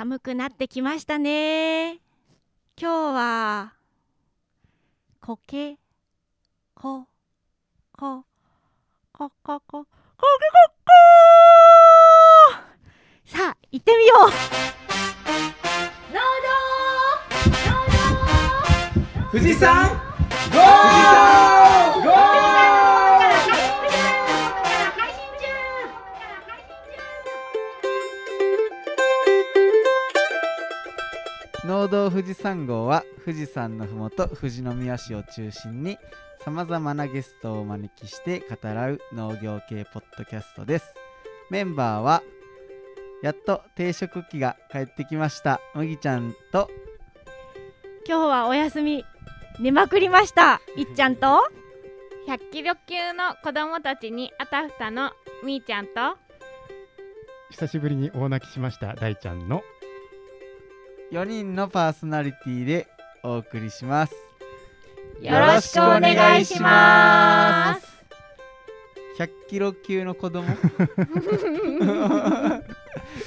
寒くなってきましたね。今日はこけここここここさあ行ってみよう。富士山ゴー！農道富士山号は富士山のふもと富士宮市を中心にさまざまなゲストをお招きして語らう農業系ポッドキャストです。メンバーはやっと定食機が帰ってきました。麦ちゃんと。今日はお休み寝まくりました。いっちゃんと。100キロ級の子供たちにあたふたのみーちゃんと。久しぶりに大泣きしました。大ちゃんの4人のパーソナリティでお送りします。よろしくお願いします。100キロ級の子供？ど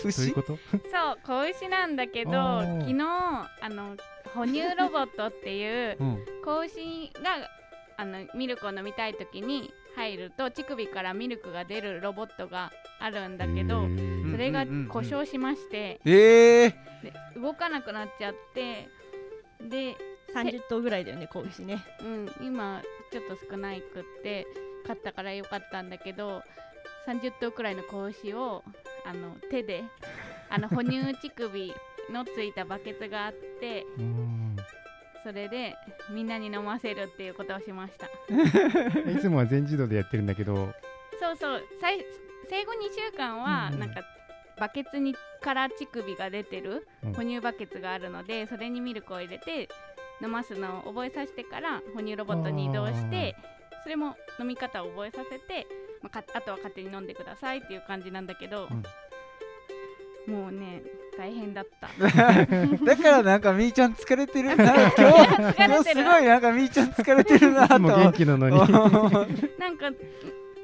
うい牛うこと？そう子牛なんだけど昨日あの哺乳ロボットっていううん子牛があのミルクを飲みたい時に入ると乳首からミルクが出るロボットがあるんだけどそれが故障しましてえー、で動かなくなっちゃってで、30頭ぐらいだよね子牛ね。うん、今ちょっと少ないくって買ったからよかったんだけど30頭くらいの子牛をあの手であの哺乳乳首のついたバケツがあって うんそれでみんなに飲ませるっていうことをしました。いつもは全自動でやってるんだけど。そうそう。最生後2週間はうんうん。なんかバケツにから乳首が出てるうん。哺乳バケツがあるのでそれにミルクを入れて飲ますのを覚えさせてから哺乳ロボットに移動してそれも飲み方を覚えさせて、まあ、かあとは勝手に飲んでくださいっていう感じなんだけど、もうね大変だった。だからなんかみーちゃん疲れてるな。今日今日すごいなんかみーちゃん疲れてるな いとつも元気なのに。なんか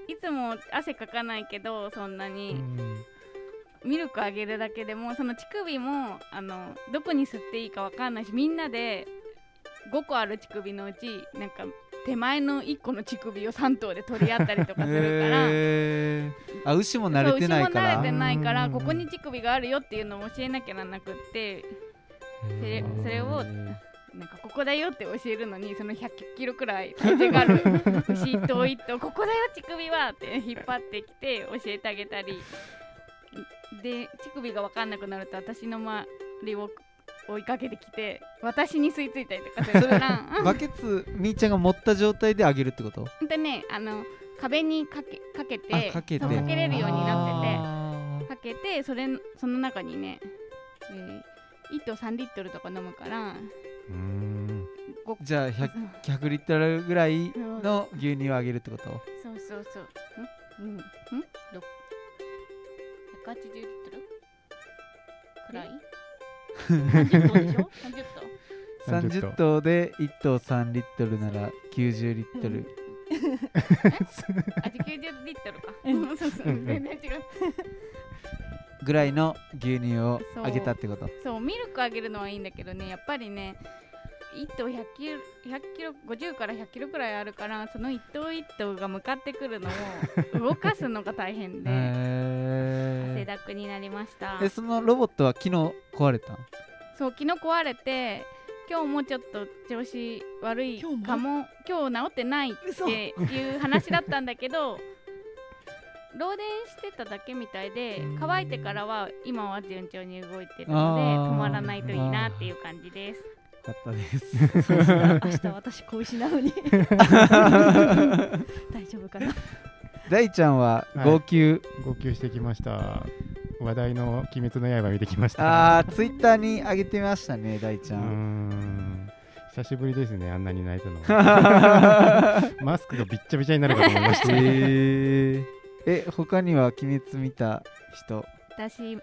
いつも汗かかないけどそんなうに。んミルクあげるだけでもその乳首もあのどこに吸っていいかわかんないしみんなで5個ある乳首のうちなんか手前の1個の乳首を3頭で取り合ったりとかするから。へー。あ牛も慣れてないかそう牛も慣られてない。からうんここに乳首があるよっていうのを教えなきゃならなくって。それそれをなんかここだよって教えるのにその100キロくらい体重がある 牛一頭一頭ここだよ乳首はって引っ張ってきて教えてあげたり。で乳首が分かんなくなると私の周りを追いかけてきて私に吸い付いたりとかするから バケツみーちゃんが持った状態であげるってこと？ほんとねあの壁にかけかけてあかけてそうかけれるようになってて。あかけてそれその中にね、えー、1頭3リットルとか飲むからじゃあ 100, 100 リットルぐらいの牛乳をあげるってこと？そうそうそう。んうんんろ ?180 リットルくらい？30頭でしょ ?30 頭。30頭。で1頭3リットルなら90リットル。あ、90リットルか。うん。そうそう、う。んうん。全然違う。ぐらいの牛乳をあげたってこと？そう、ミルクあげるのはいいんだけどね、やっぱりね、1頭100キロ、100キロ、50から100キロくらいあるから、その1頭1頭が向かってくるのを 動かすのが大変で、汗へだくになりました。ー。えそのロボットは昨日壊れた？んそう昨日壊れて今日もちょっと調子悪い今日も？かも。今日治ってないっていう話だったんだけど 漏電してただけみたいで乾いてからは今は順調に動いてるので止まらないといいなっていう感じです。よかったです。明日 私子牛なのに。大丈夫かな。大ちゃんははい。号泣、号泣してきました話題の「鬼滅の刃」見てきました。あーツイッターに上げてましたね大ちゃん。ん。久しぶりですねあんなに泣いたの マスクがびっちゃびちゃになるかと思いました。えー、え他には鬼滅見た人？私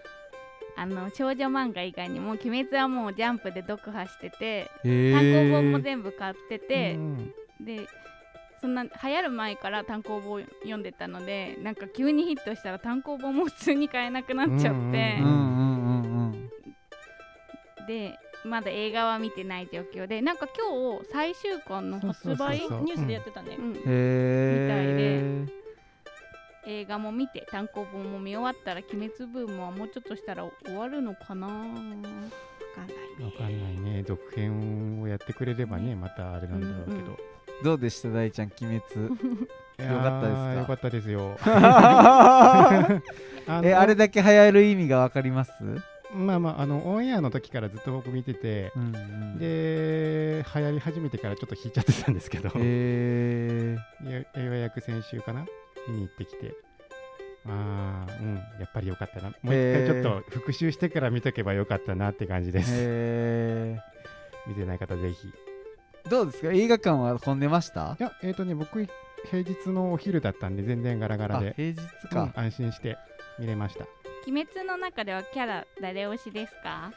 あの少女漫画以外にも「鬼滅」はもうジャンプで読破しててえ単行本もー、全部買ってて、うん。でそんな流行る前から単行本読んでたのでなんか急にヒットしたら単行本も普通に買えなくなっちゃって、でまだ映画は見てない状況でなんか今日最終巻の発売ニュースでやってたね、うん。へえ映画も見て単行本も見終わったら鬼滅ブームはもうちょっとしたら終わるのかな。わかんないね。わかんないね。続編をやってくれればねまたあれなんだろうけど、うんうんどうでした大ちゃん鬼滅？よかったですか？よかったですよ。えあれだけ流行る意味がわかります？まあまああのオンエアの時からずっと僕見てて、うんうん。で流行り始めてからちょっと引いちゃってたんですけど、へえよようやく先週かな？見に行ってきて。ああうんやっぱりよかったな。もう一回ちょっと復習してから見とけばよかったなって感じです、へ見てない方ぜひどうですか？映画館は混んでました？やえっ、とね僕平日のお昼だったんで全然ガラガラで。あ平日うんか、安心して見れました。鬼滅の中ではキャラ誰推しですか？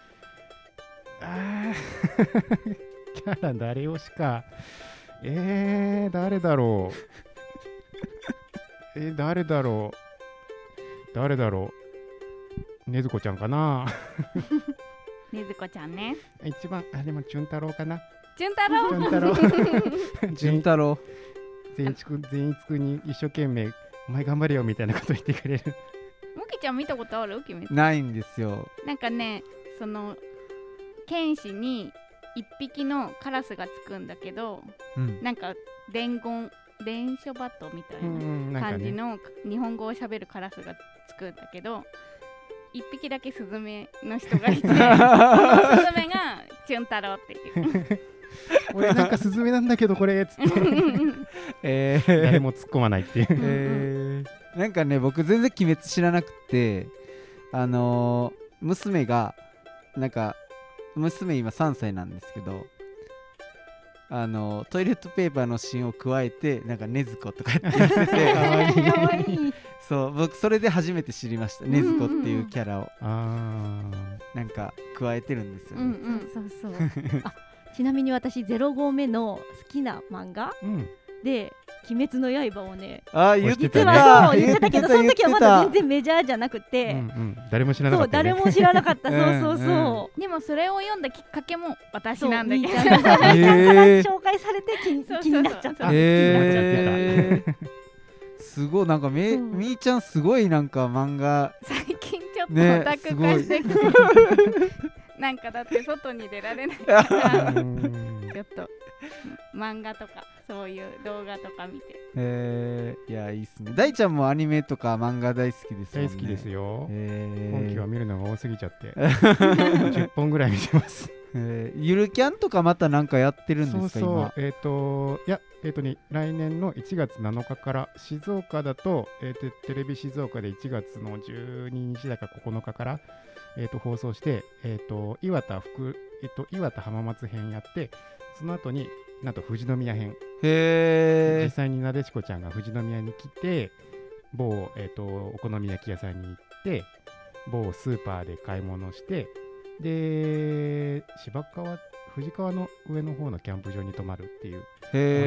あー キャラ誰推しか。えー、誰だろう？えー、誰だろう？誰だろう？ねずこちゃんかな？ねずこちゃんね。一番あでもチュン太郎かなじゅん太郎。チュン太郎。潤太郎。全一く全一くに一生懸命お前頑張れよみたいなこと言ってくれる。もきちゃん見たことある？鬼滅ないんですよ。なんかねその剣士に一匹のカラスがつくんだけどうん。なんか伝言伝書バトみたいうんな感じの日本語をしゃべるカラスがつくんだけど一匹だけスズメの人がいて そのスズメがチュン太郎って言う 俺なんかスズメなんだけどこれっつって。えー。誰も突っ込まないっていう。えー。なんかね僕全然鬼滅知らなくてあのー娘がなんか娘今3歳なんですけどあのートイレットペーパーの芯を加えてなんかねずことかって言ってて。かわいい。そう僕それで初めて知りました。ねずこっていうキャラを。あなんか加えてるんですようんね、うんそうそうそう。あちなみに私0号目の好きな漫画ーうん。で「鬼滅の刃」をねあー言ってた実は そう言言ってたけどその時はまだ全然メジャーじゃなくうんて、うん、誰も知らなそうかったよね。誰も知らなかった。そうそうう。んそうでもそれを読んだきっかけも私そうなんだけど。みーから紹介されて気に そうそうそう。気になっちゃった。あえー、すごいなんかめ、う。んみーちゃんすごいなんか漫画。最近ちょっとねオタク化してきて、なんかだって外に出られないから うん。ちょっと漫画とかそういう動画とか見て。えー、いやいいっすね。大ちゃんもアニメとか漫画大好きですもんね。大好きですよ、えー。今期は見るのが多すぎちゃって。10本ぐらい見てます。えーゆるキャンとかまたなんかやってるんですかそうそう。今？えっ、といやえっ、とね来年の1月7日から静岡だと,、えーとテレビ静岡で1月の12日だか9日から、えー、と放送して、えー、と岩田福、えー、と岩田浜松編やってその後になんと富士宮編。へ実際になでしこちゃんが富士宮に来て某、えー、とお好み焼き屋さんに行って某スーパーで買い物してで芝川富士川の上の方のキャンプ場に泊まるっていう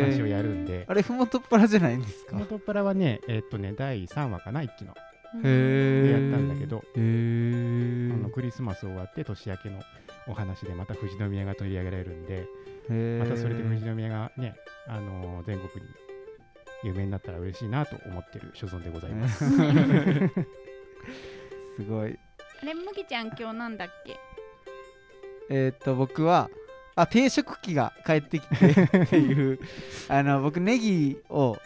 話をやるんで。あれふもとっぱらじゃないんですか？元っ腹はねえっ、とね第3話かな一期のでやったんだけどあのクリスマス終わって年明けのお話でまた富士宮が取り上げられるんでまたそれで富士宮がね、あのー全国に有名になったら嬉しいなと思ってる所存でございます。すごい。あれ麦ちゃん今日なんだっけ？えーっと僕はあ定食機が帰ってきてっていうあの僕ネギを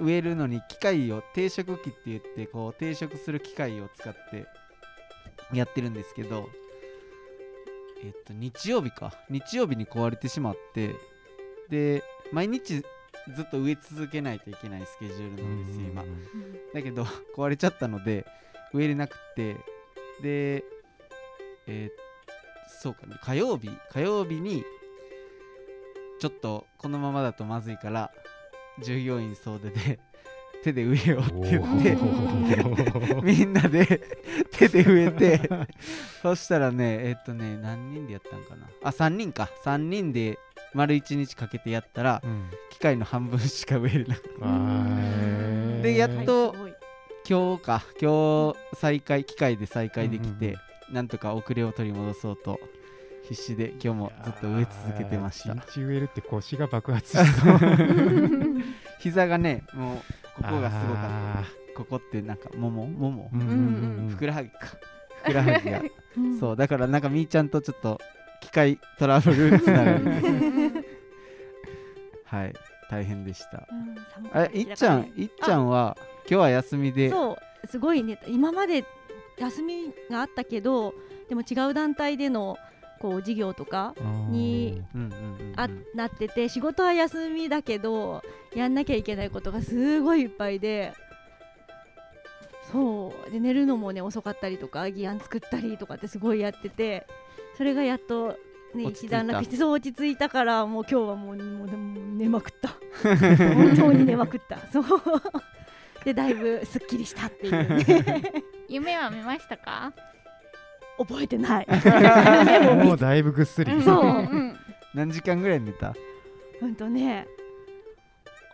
植えるのに機械を定食機って言ってこう定食する機械を使ってやってるんですけどえっと日曜日か。日曜日に壊れてしまってで毎日ずっと植え続けないといけないスケジュールなんですよ今。だけど 壊れちゃったので植えれなくってでえーそうかね火曜日火曜日にちょっとこのままだとまずいから従業員総出で 手で植えようって言ってみんなで 手で植えて そしたらねえっとね何人でやったんかな。あ3人か。3人で丸1日かけてやったらうん。機械の半分しか植えれなくて。わー。でやっと今日か。今日再開機械で再開できて、うんうん。なんとか遅れを取り戻そうと必死で今日もずっと植え続けてました。一日植えるって腰が爆発しそう。膝がねもうここがすごかあった。ここってなんかももももーうんうんうん。ふくらはぎか。ふくらはぎが。うん。そうだからなんかみーちゃんとちょっと機械トラブルつながり はい。大変でした。あいっちゃんいっちゃんは今日は休みで？そう。すごいね。今まで休みがあったけどでも違う団体でのこう授業とかにあなってて仕事は休みだけどやんなきゃいけないことがすごいいっぱいでそう。で寝るのもね遅かったりとか議案作ったりとかってすごいやっててそれがやっと、ね、一段落してそう落ち着いたからもう今日はもうもうもう寝まくった。本当に寝まくった。そう。でだいぶすっきりしたっていう。ね 夢は見ましたか？覚えてない。もうだいぶぐっすり。そう。うん。何時間ぐらい寝た？うんとね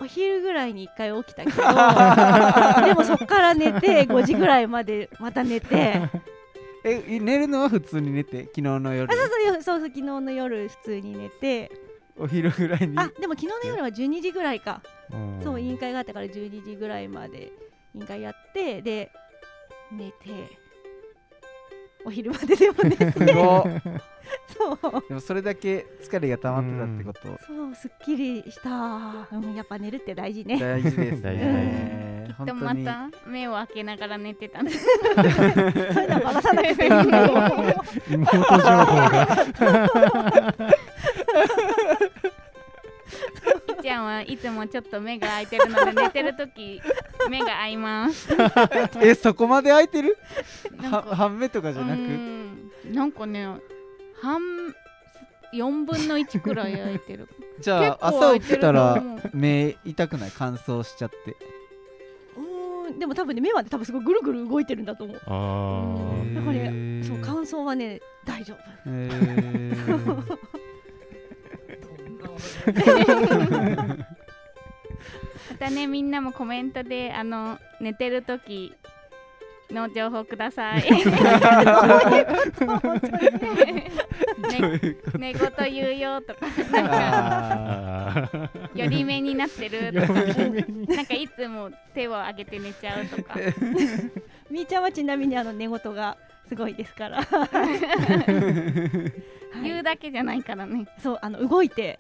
お昼ぐらいに1回起きたけど でもそっから寝て5時ぐらいまでまた寝て。えい寝るのは普通に寝て？昨日の夜。あそうそうよそうそう昨日の夜普通に寝て。お昼ぐらいに？あでも昨日の夜は12時ぐらいか。うん。そう委員会があったから12時ぐらいまで委員会やってで寝てお昼まででも寝て。すごっ。そう。でもそれだけ疲れが溜まってたってこと？そうすっきりした、うん、やっぱ寝るって大事ね。大事です大事ねで本当に。もまた目を開けながら寝てたんですそういうのはバラさなくていい。妹情報が。ちゃんはいつもちょっと目が開いてるので寝てるとき目が合います。えそこまで空いてる？半目とかじゃなうくん。なんかね半4分の1くらい開いてる。じゃあ朝起きたら目痛くない乾燥しちゃって。うーん。でも多分ね目はね多分すごいぐるぐる動いてるんだと思う。あだからねへー。そう乾燥はね大丈夫。へー。またねみんなもコメントであの寝てるときの情報ください。寝言言うよとか。寄り目になってるとか。なんかいつも手を上げて寝ちゃうとか。みーちゃんはちなみにあの寝言がすごいですから、はい、言うだけじゃないからね。そうあの動いて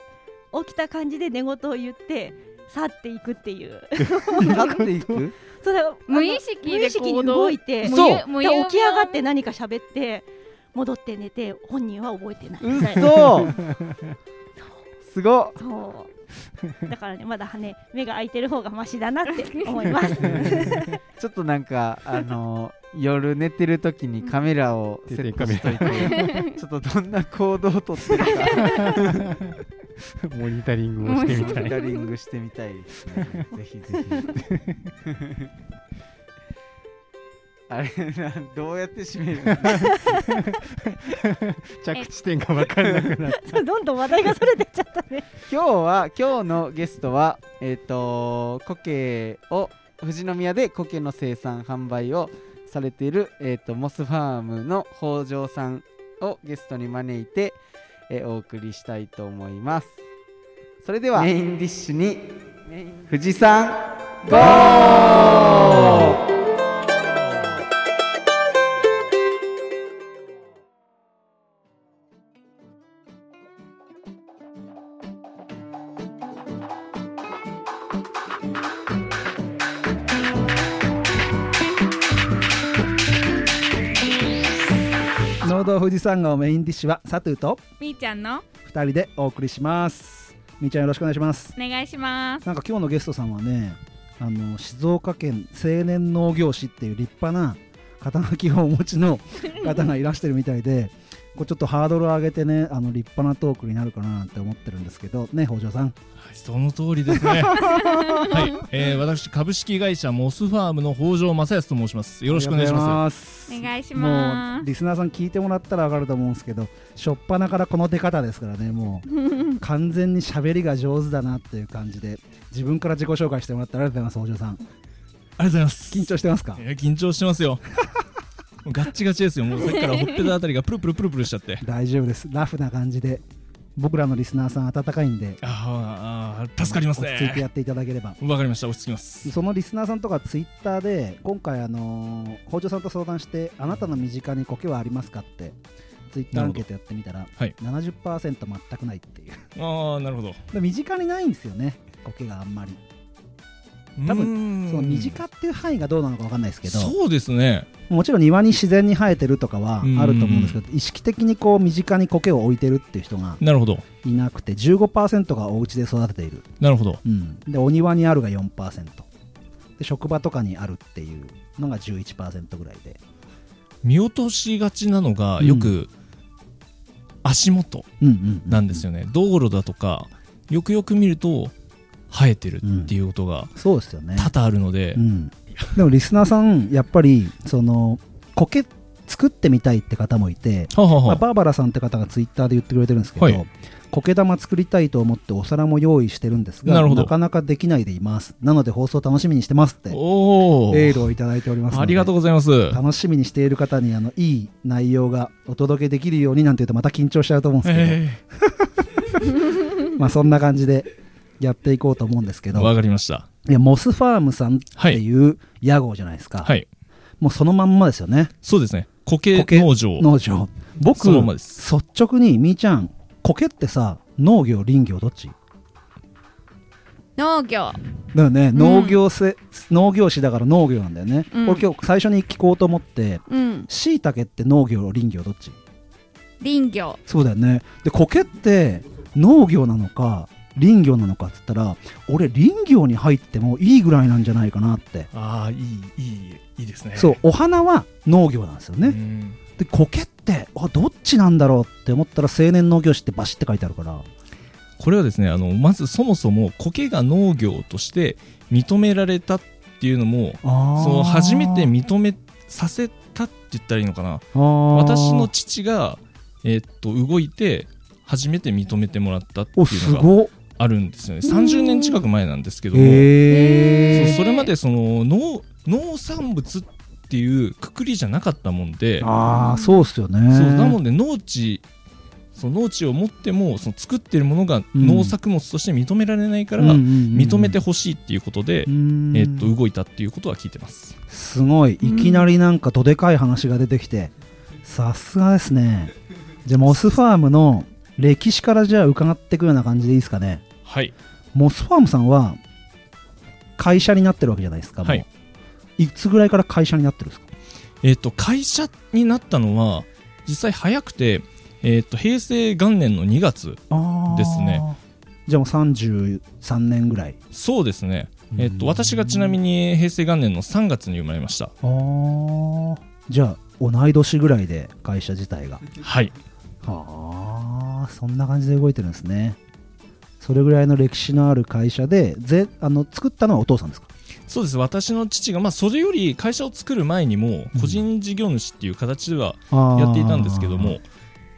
起きた感じで寝言を言って去っていくっていう。ー 去っていく？そうだあの無意識で無意識に行動動いてそう。で無言起き上がって何か喋って戻って寝て本人は覚えてない。みたいな嘘すご。っそう。だからねまだね目が開いてる方がマシだなって 思います。ちょっとなんかあのー夜寝てる時にカメラをセットしといてちょっとどんな行動をとってるか モニタリングをしてみたい。モニタリングしてみたい。ですねぜひぜひ。あれなどうやって締める 着地点が分かんなくなってそうどんどん話題がそれてっちゃったね。今日は今日のゲストはえっ、と苔を富士宮で苔の生産販売をされている、えー、とモスファームの北条さんをゲストに招いて、えーお送りしたいと思います。それではメインディッシュに富士山ゴー富士山号メインディッシュはサトゥーとみーちゃんの2人でお送りします。みーちゃんよろしくお願いします。お願いします。なんか今日のゲストさんはねあの静岡県青年農業士っていう立派な肩書きをお持ちの方がいらしてるみたいでこうちょっとハードルを上げてねあの立派なトークになるかななんて思ってるんですけどね北条さんはい、その通りですね。はい、えー、私株式会社モスファームの北条正康と申します。よろしくお願いします。すお願いしもますうリスナーさん聞いてもらったら分かると思うんですけど初っ端からこの出方ですからねもう 完全に喋りが上手だなっていう感じで自分から自己紹介してもらったらありがとうございます北条さんありがとうございます。緊張してますか？いや緊張してますよ。うガッチガチですよ。もうさっきからほっぺたあたりがプルプルプルプルしちゃって。大丈夫です。ラフな感じで僕らのリスナーさん温かいんで。あーあー助かります落ち着いてやねっていただければ。わかりました。落ち着きます。そのリスナーさんとかツイッターで今回あのー北条さんと相談してあなたの身近に苔はありますかってツイッターアンケートやってみたら、はい。70%全くないっていう。ああなるほど。で身近にないんですよね。苔があんまり多分その身近っていう範囲がどうなのか分かんないですけどそうですね。もちろん庭に自然に生えてるとかはうん。あると思うんですけど意識的にこう身近に苔を置いてるっていう人がなるほど。いなくて15%がお家で育てている、なるほど。うん、でお庭にあるが4%で職場とかにあるっていうのが11%ぐらいで、見落としがちなのがうん。よく足元なんですよね、道路だとかよくよく見ると生えてるっていうことがそうですよね、多々あるので、うん、でもリスナーさんやっぱりその苔作ってみたいって方もいて、まあ、バーバラさんって方がツイッターで言ってくれてるんですけど、はい。苔玉作りたいと思ってお皿も用意してるんですがなかなかできないでいます。なので放送楽しみにしてますってエールをいただいておりますありがとうございます。楽しみにしている方にあのいい内容がお届けできるようになんて言うとまた緊張しちゃうと思うんですけど、え。まあそんな感じでやっていこうと思うんですけど。えわかりました。いやモスファームさんっていう屋号じゃないですか、はい。もうそのまんまですよね。そうですね。苔苔農場。農場。僕そのままです。率直にみーちゃん苔ってさ農業林業どっち？農業。だよね、ん。農業せ農業士だから農業なんだよね、うん。俺今日最初に聞こうと思ってうん。しいたけって農業林業どっち？林業。そうだよね。で苔って農業なのか林業なのかっつったら俺林業に入ってもいいぐらいなんじゃないかなって。ああいいいいいいですね。そうお花は農業なんですよね、うん。で苔ってあどっちなんだろうって思ったら青年農業士ってバシって書いてあるから。これはですねあのまずそもそも苔が農業として認められたっていうのもその初めて認めさせたって言ったらいいのかな。私の父が、えーっと動いて初めて認めてもらったっておいうのがすごっあるんですよね。30年近く前なんですけども、へえそれまでその農農産物っていうくくりじゃなかったもんで。ああそうっすよね。そうなので農地その農地を持ってもその作ってるものがうん。農作物として認められないから、認認めてほしいっていうことで、えーっと動いたっていうことは聞いてます。すごい。いきなりなんかどでかい話が出てきて。さすがですね。じゃあモスファームの歴史からじゃあ伺っていくような感じでいいですかね。はい。モスファームさんは会社になってるわけじゃないですかもう。はいいつぐらいから会社になってるんですか？えーっと会社になったのは実際早くて、えーっと平成元年の2月ですね。じゃあもう33年ぐらい。そうですね、えーっと私がちなみに平成元年の3月に生まれました。あー。じゃあ同い年ぐらいで会社自体が。はいはあそんな感じで動いてるんですね。それぐらいの歴史のある会社でぜあの作ったのはお父さんですか？そうです。私の父が、まあ、それより会社を作る前にもうん。個人事業主っていう形ではやっていたんですけども、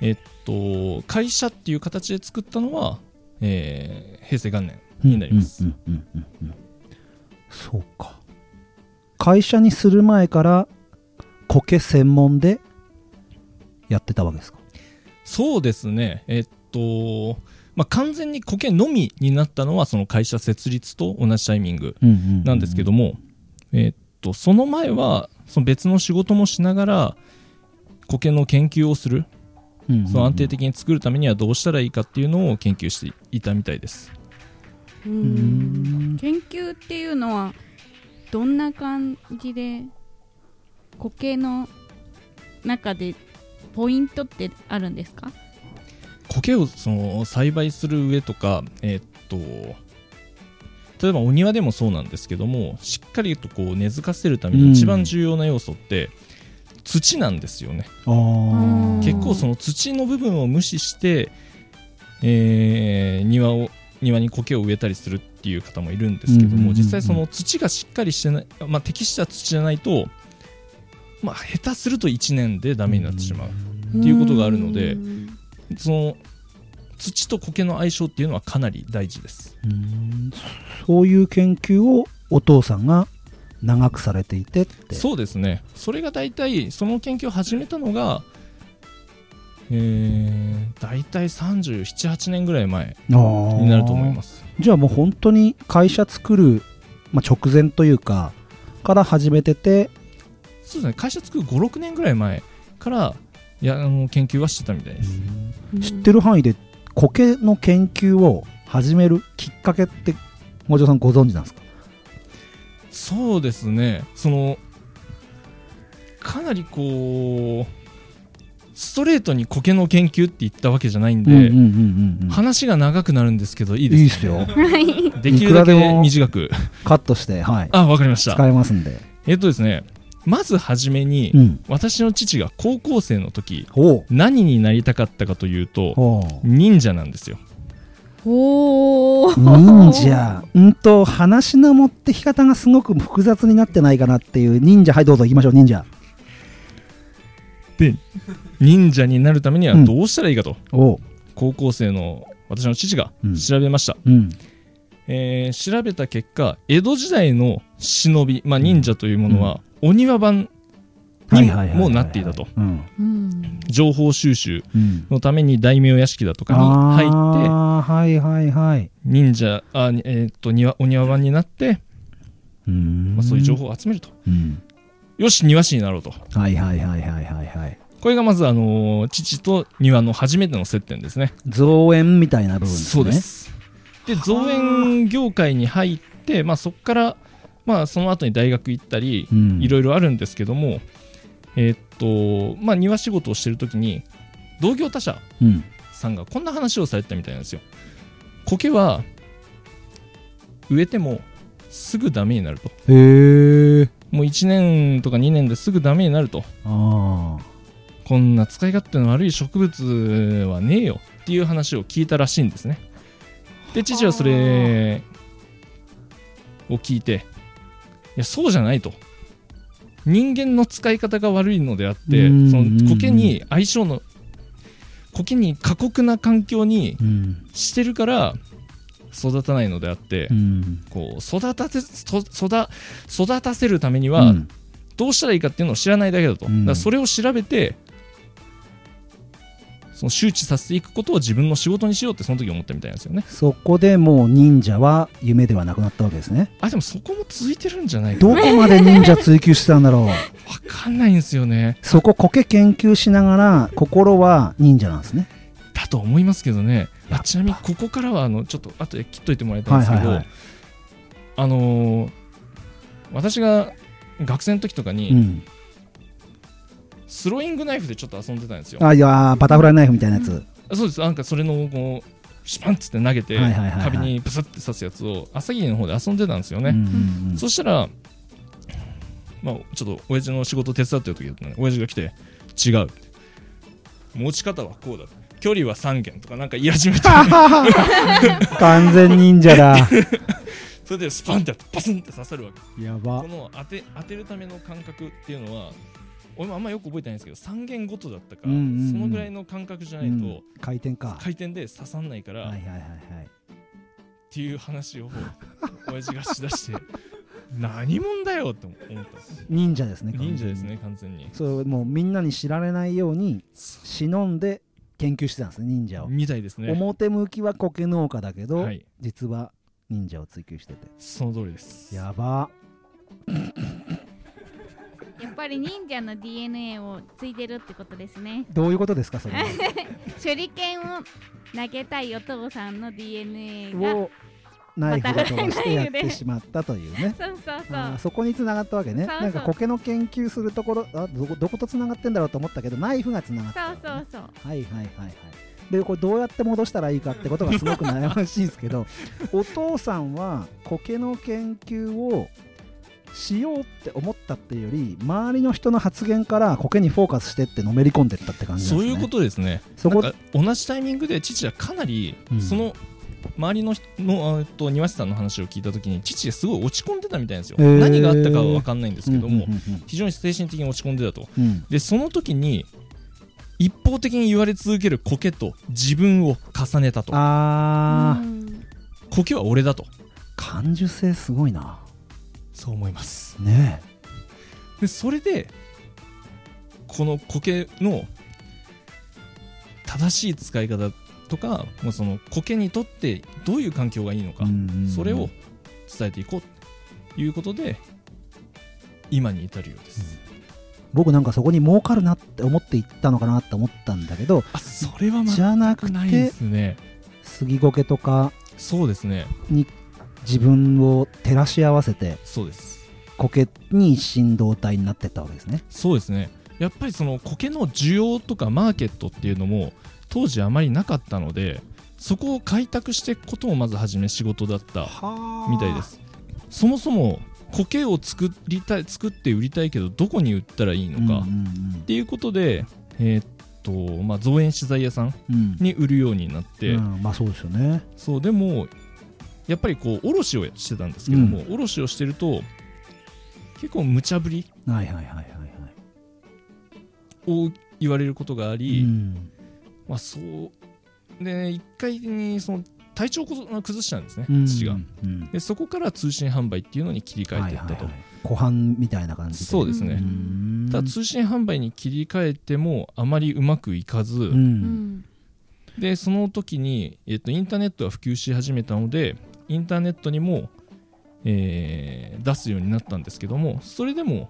えっと会社っていう形で作ったのは、えー平成元年になります、うんうんうんうんうんそうか。会社にする前から苔専門でやってたわけですか？そうですね。えっと、まあ、完全に苔のみになったのはその会社設立と同じタイミングなんですけども、えっとその前はその別の仕事もしながら苔の研究をするうんその安定的に作るためにはどうしたらいいかっていうのを研究していたみたいです。研究っていうのはどんな感じで苔の中でポイントってあるんですか？苔をその栽培する上とか、えーっと例えばお庭でもそうなんですけどもしっかりとこう根付かせるために一番重要な要素って土なんですよね、結構その土の部分を無視して、えー庭を庭に苔を植えたりするっていう方もいるんですけども、うんうんうんうん。実際その土がしっかりしてない、まあ、適した土じゃないと、まあ、下手すると1年でダメになってしまうっていうことがあるのでうん。その土と苔の相性っていうのはかなり大事です。うん。そういう研究をお父さんが長くされていてって。そうですね。それが大体その研究を始めたのがえー、大体378年ぐらい前になると思います。すじゃあもう本当に会社作る、まあ、直前というかから始めてて。そうですね。会社作る56年ぐらい前からいやあの研究はしてたみたいです、知ってる範囲で苔の研究を始めるきっかけってもじょさんご存知なんですか？そうですね。そのかなりこうストレートに苔の研究って言ったわけじゃないんで、話が長くなるんですけどいいいですかいっすよ。はいできるだけいくらでも短く。カットしてはい。あわかりました。使えますんで。えっとですねまずはじめに、うん。私の父が高校生の時何になりたかったかというと忍者なんですよ。おお忍者。うんと話の持ってき方がすごく複雑になってないかなっていう忍者。はいどうぞ行きましょう忍者。忍者になるためにはうん。どうしたらいいかと、おう。高校生の私の父がうん。調べました、うん。えー調べた結果江戸時代の忍び、まあ、忍者というものは、お庭番にもなっていたと。情報収集うん。のために大名屋敷だとかに入ってはいはいはい。忍者あ、にえーっと庭お庭番になって、うーん。まあ、そういう情報を集めると、うん。よし庭師になろうと。はいはいはいはいはいはい。これがまず、あのー父と庭の初めての接点ですね。造園みたいな部分ですね。そうです。で造園業界に入って、まあ、そこから、まあ、その後に大学行ったり、うん。いろいろあるんですけどもえーっとまあ庭仕事をしてる時に同業他社うん。さんがこんな話をされてたみたいなんですよ。苔は植えてもすぐダメになると。もう1年とか2年ですぐダメになると。こんな使い勝手の悪い植物はねえよ。っていう話を聞いたらしいんですね。で父はそれを聞いていやそうじゃないと。人間の使い方が悪いのであってうん。その苔に相性の苔に過酷な環境にうん。してるから育たないのであって、うん。こう育たせそ育育たせるためにはうん。どうしたらいいかっていうのを知らないだけだと、うん。だそれを調べてその周知させていくことを自分の仕事にしようってその時思ったみたいなんですよね。そこでもう忍者は夢ではなくなったわけですね。あでもそこも続いてるんじゃないかどなこまで忍者追求してたんだろう？わかんないんですよね。そこ苔研究しながら心は忍者なんですね。だと思いますけどね。あちなみにここからはあのちょっと後で切っといてもらいたいんですけど、はいはいはい。あのー私が学生の時とかに、うんスローイングナイフでちょっと遊んでたんですよ。あいやーバタフライナイフみたいなやつ。あそうです。なんかそれのこうシュパンっつって投げて、壁にブスって刺すやつを朝霧の方で遊んでたんですよね、そしたらまあちょっと親父の仕事手伝ってる時だったので親父が来て違う持ち方はこうだ距離は3軒とかなんか言い始めて。完全忍者だ。それでスパンってやってパスンって刺さるわけやば。この当て当てるための感覚っていうのは俺もあんまよく覚えてないんですけど3軒ごとだったか、うんうんうん。そのぐらいの感覚じゃないと、うん。回転か。回転で刺さんないから、はいはいはいはい。っていう話を親父がしだして 何者だよって思った忍者ですね忍者ですね完全に。そうもうみんなに知られないように忍んで研究してたんですね忍者を、みたいですね。表向きは苔農家だけど、はい。実は忍者を追求してて。その通りです。やばやっぱり忍者の DNA をついてるってことですね。どういうことですかそれは。手裏剣を投げたいお父さんの DNA がをナイフで飛ばしてやってしまったというね。そうそうそう。そこに繋がったわけね。なんか苔の研究するところあどこどこと繋がってんだろうと思ったけどナイフが繋がった。そうそうそう。はいはいはいはい。でこれどうやって戻したらいいかってことがすごく悩ましいんですけど お父さんは苔の研究をしようって思ったっていうより周りの人の発言から苔にフォーカスしてってのめり込んでったって感じね。そういうことですね。そこ同じタイミングで父はかなり、うん。その周りの人のあえっと庭師さんの話を聞いた時に父がすごい落ち込んでたみたいなんですよ、へー。何があったかは分かんないんですけども、うんうんうん非常に精神的に落ち込んでたと。うん。でその時に一方的に言われ続ける苔と自分を重ねたと。あー。うん。苔は俺だと。感受性すごいなそう思います。ねでそれでこの苔の正しい使い方とかもうその苔にとってどういう環境がいいのか、それを伝えていこうということで今に至るようです、僕なんかそこに儲かるなって思って行ったのかなって思ったんだけどあそれはじゃなく全くないでてすね。杉苔とかそうですね。に自分を照らし合わせてそうです。苔に一心同体になってったわけですね。そうですね。やっぱりその苔の需要とかマーケットっていうのも当時あまりなかったのでそこを開拓していくことをまず初め仕事だったみたいです。そもそも苔を作りたい作って売りたいけどどこに売ったらいいのか、うんうんっていうことでえーっとまあ造園資材屋さんうんうん。に売るようになって、うんまあそうですよね。そうでもやっぱりこう卸をしてたんですけども、卸をしてると結構無茶ぶりはいはいはいはいはい。を言われることがあり、うん。まあそうで一回にその体調を崩したんですね、うん。父が。うん。でそこから通信販売っていうのに切り替えていったと、はいはいみたいな感じそうですね、ん。ただ通信販売に切り替えてもあまりうまくいかず、ううん。んでその時に、えっと、インターネットが普及し始めたのでインターネットにも、えー出すようになったんですけどもそれでも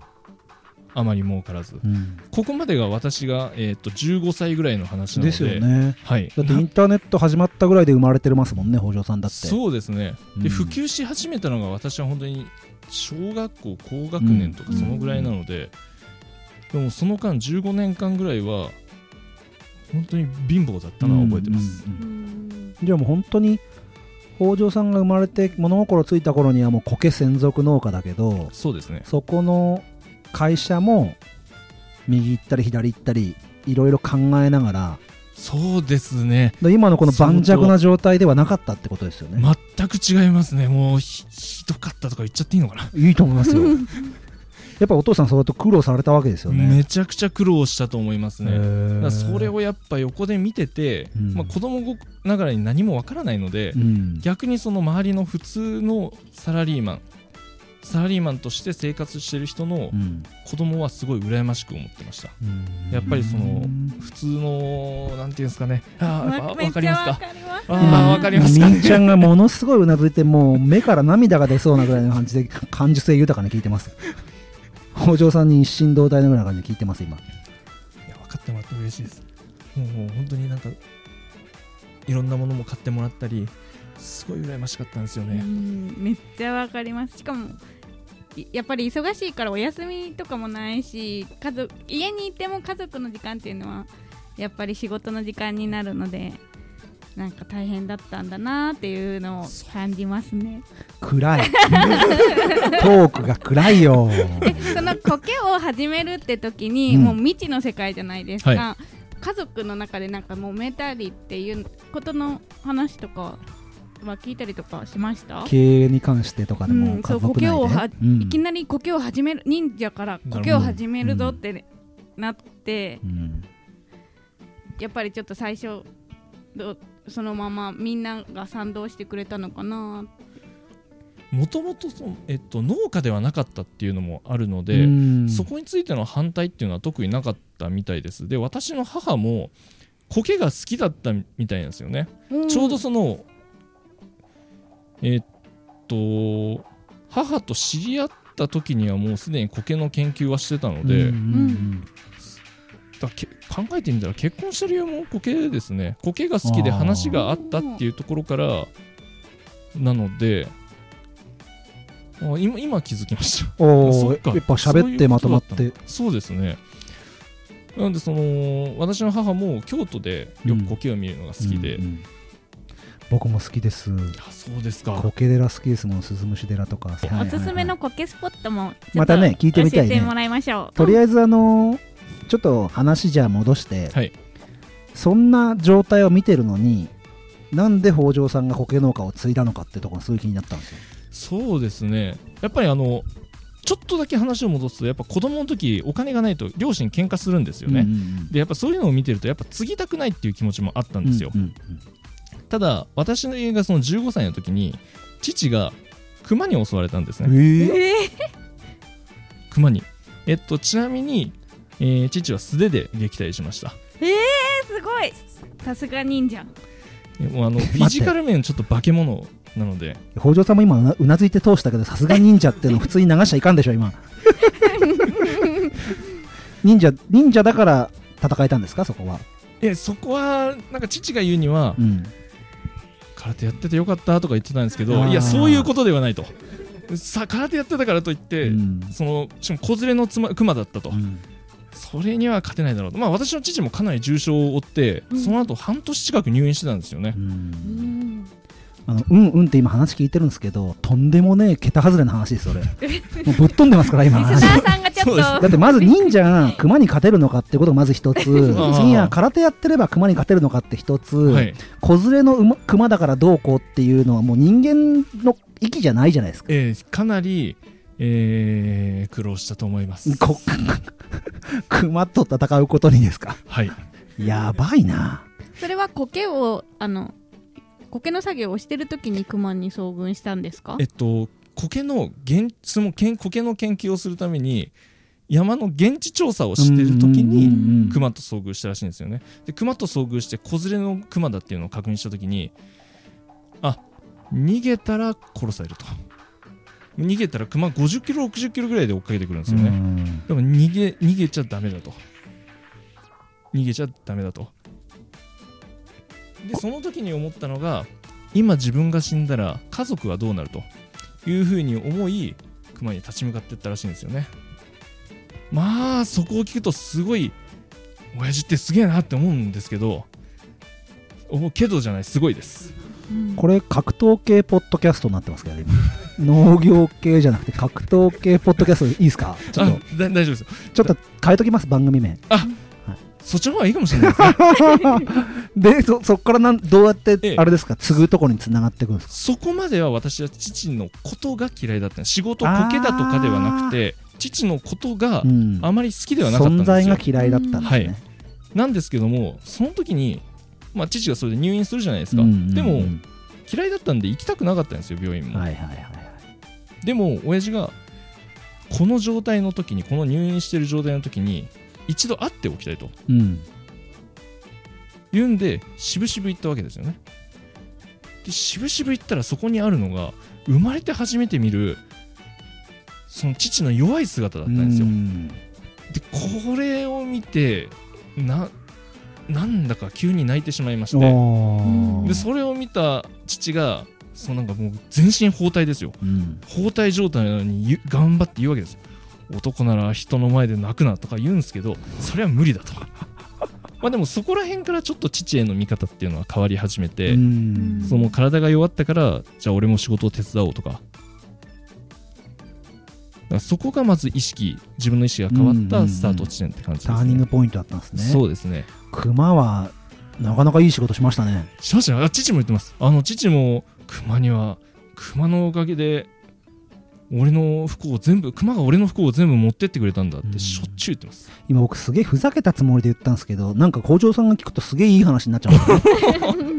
あまり儲からず。うん。ここまでが私が、えっと15歳ぐらいの話なのでですよね。はい、だってインターネット始まったぐらいで生まれてますもんね北条さんだって。そうですね、うん。で普及し始めたのが私は本当に小学校高学年とかうん。そのぐらいなので、でもその間15年間ぐらいは本当に貧乏だったのは覚えてます、うんうんうんうん。じゃあもう本当に北条さんが生まれて物心ついた頃にはもう苔専属農家だけどそうですね。そこの会社も右行ったり左行ったりいろいろ考えながらそうですね。で今のこの盤石な状態ではなかったってことですよね。全く違いますね。もうひひどかったとか言っちゃっていいのかな、いいと思いますよ やっぱお父さんそうやって苦労されたわけですよね。めちゃくちゃ苦労したと思いますね。それをやっぱ横で見てて、うん。まあ、子供ながらに何もわからないので、うん。逆にその周りの普通のサラリーマンサラリーマンとして生活してる人のうん。子供はすごい羨ましく思ってました。うん。やっぱりそのうん。普通のなんていうんですかね。あわかりますか？あーわかりますか？みんちゃんがものすごいうなずいてもう目から涙が出そうなぐらいの感じで感受性豊かに聞いてます北条さんに一心同体のような感じで聞いてます今。いや分かってもらって嬉しいです。もうもう本当になんかいろんなものも買ってもらったりすごい羨ましかったんですようね、んめっちゃわかります。しかもいやっぱり忙しいからお休みとかもないし家族家にいても家族の時間っていうのはやっぱり仕事の時間になるのでなんか大変だったんだなっていうのを感じますね。暗い。トークが暗いよ。でその苔を始めるって時に、うん。もう未知の世界じゃないですか、は家族の中でなんか揉めたりっていうことの話とかは聞いたりとかしました？経営に関してとかでもうんそう苔をはうん。いきなり苔を始める忍者から苔を始めるぞってなって、うん。やっぱりちょっと最初どそのままみんなが賛同してくれたのかな。もともとその、えっと、農家ではなかったっていうのもあるので、うん。そこについての反対っていうのは特になかったみたいですで私の母も苔が好きだったみたいなんですよね、ちょうどそのえっと母と知り合った時にはもうすでに苔の研究はしてたので、うんらけ考えてみたら結婚した理由も苔ですね。苔が好きで話があったっていうところからなのであ今今気づきました。おそっか。おやっぱ喋ってまとまっそういうて。そうですね。なんでその私の母も京都でよく苔を見るのが好きで、うんうん僕も好きです。あそうですか。苔寺好きですもん鈴虫寺とか、はいはいはいおすすめの苔スポットもまたね聞いてみたいね。教えてもらいましょう。とりあえずあのちょっと話じゃあ戻して、はい。そんな状態を見てるのになんで北条さんが苔農家を継いだのかってところがすごい気になったんですよ。そうですね。やっぱりあのちょっとだけ話を戻すとやっぱ子供の時お金がないと両親喧嘩するんですよね、うんうんでやっぱそういうのを見てるとやっぱ継ぎたくないっていう気持ちもあったんですよ、うんうんただ私がその15歳の時に父が熊に襲われたんですね。ええ熊に。えっとちなみに、えー父は素手で撃退しました。ー、すごい。さすが忍者。えもうあのフィジカル面ちょっと化け物なので。北条さんも今うなうなずいて通したけどさすが忍者っていうの普通に流しちゃいかんでしょ今。忍者忍者だから戦えたんですかそこは、えそこはなんか父が言うにはうん、空手やっててよかったとか言ってたんですけどいやそういうことではないと。さ空手やってたからといって、うん。そのしかも子連れのつま熊だったと、うんそれには勝てないだろうと。まあ私の父もかなり重傷を負って、うん。その後半年近く入院してたんですよね。う、うん。んあのうんうんって今話聞いてるんですけどとんでもねえ桁外れの話ですそれ。もうぶっ飛んでますから今の話。だってまず忍者が熊に勝てるのかってことがまず一つ。次は空手やってれば熊に勝てるのかって一つ、はい。子連れの馬熊だからどうこうっていうのはもう人間の域じゃないじゃないですか。えーかなり、えー苦労したと思います。こ 熊と戦うことにですか？はい。やばいな。それは苔をあの苔の作業をしてる時にクマに遭遇したんですか？えっと苔の現そのけん苔の研究をするために山の現地調査をしてる時にに熊と遭遇したらしいんですよね。で熊と遭遇して子連れの熊だっていうのを確認した時にあ逃げたら殺されると逃げたら熊50キロ60キロぐらいで追っかけてくるんですよね、でも逃げ逃げちゃダメだと。逃げちゃダメだと。でその時に思ったのが今自分が死んだら家族はどうなると？いうふうに思い熊に立ち向かっていったらしいんですよね。まあそこを聞くとすごい親父ってすげえなって思うんですけどおけどじゃないすごいですうん。これ格闘系ポッドキャストになってますけど今 農業系じゃなくて格闘系ポッドキャストいいですか？ちょっと。大丈夫ですよ。ちょっと変えときます番組名。そっちの方がいいかもしれないですね。でそそっからなんどうやってええ。あれですか？継ぐところにつながっていくんですか？そこまでは私は父のことが嫌いだった仕事コケだとかではなくて父のことがうん。あまり好きではなかったん存在がですよ嫌いだったんですね、はい。なんですけどもその時に、まあ、父がそれで入院するじゃないですか、うんうんうん。でも嫌いだったんで行きたくなかったんですよ病院も、はいはいはいはい。でも親父がこの状態の時にこの入院してる状態の時に一度会っておきたいと。うん。言うんで渋々行ったわけですよね。で渋々行ったらそこにあるのが生まれて初めて見るその父の弱い姿だったんですよ。うん。でこれを見てななんだか急に泣いてしまいまして。でそれを見た父がそうなんかもう全身包帯ですよ。うん。包帯状態なのにゆ頑張って言うわけです。男なら人の前で泣くなとか言うんですけどそれは無理だと。まあでもそこら辺からちょっと父への見方っていうのは変わり始めて、うん。その体が弱ったからじゃあ俺も仕事を手伝おうとからそこがまず意識自分の意識が変わったスタート地点って感じですタね、ーニングポイントだったんですね。そうですね。熊はなかなかいい仕事しましたね。しましたよ。あ父も言ってます。あの父も熊には熊のおかげで俺の不幸を全部熊が俺の不幸を全部持ってってくれたんだっうん。てしょっちゅう言ってます、今僕すげえふざけたつもりで言ったんですけどなんか校長さんが聞くとすげえいい話になっちゃうんですね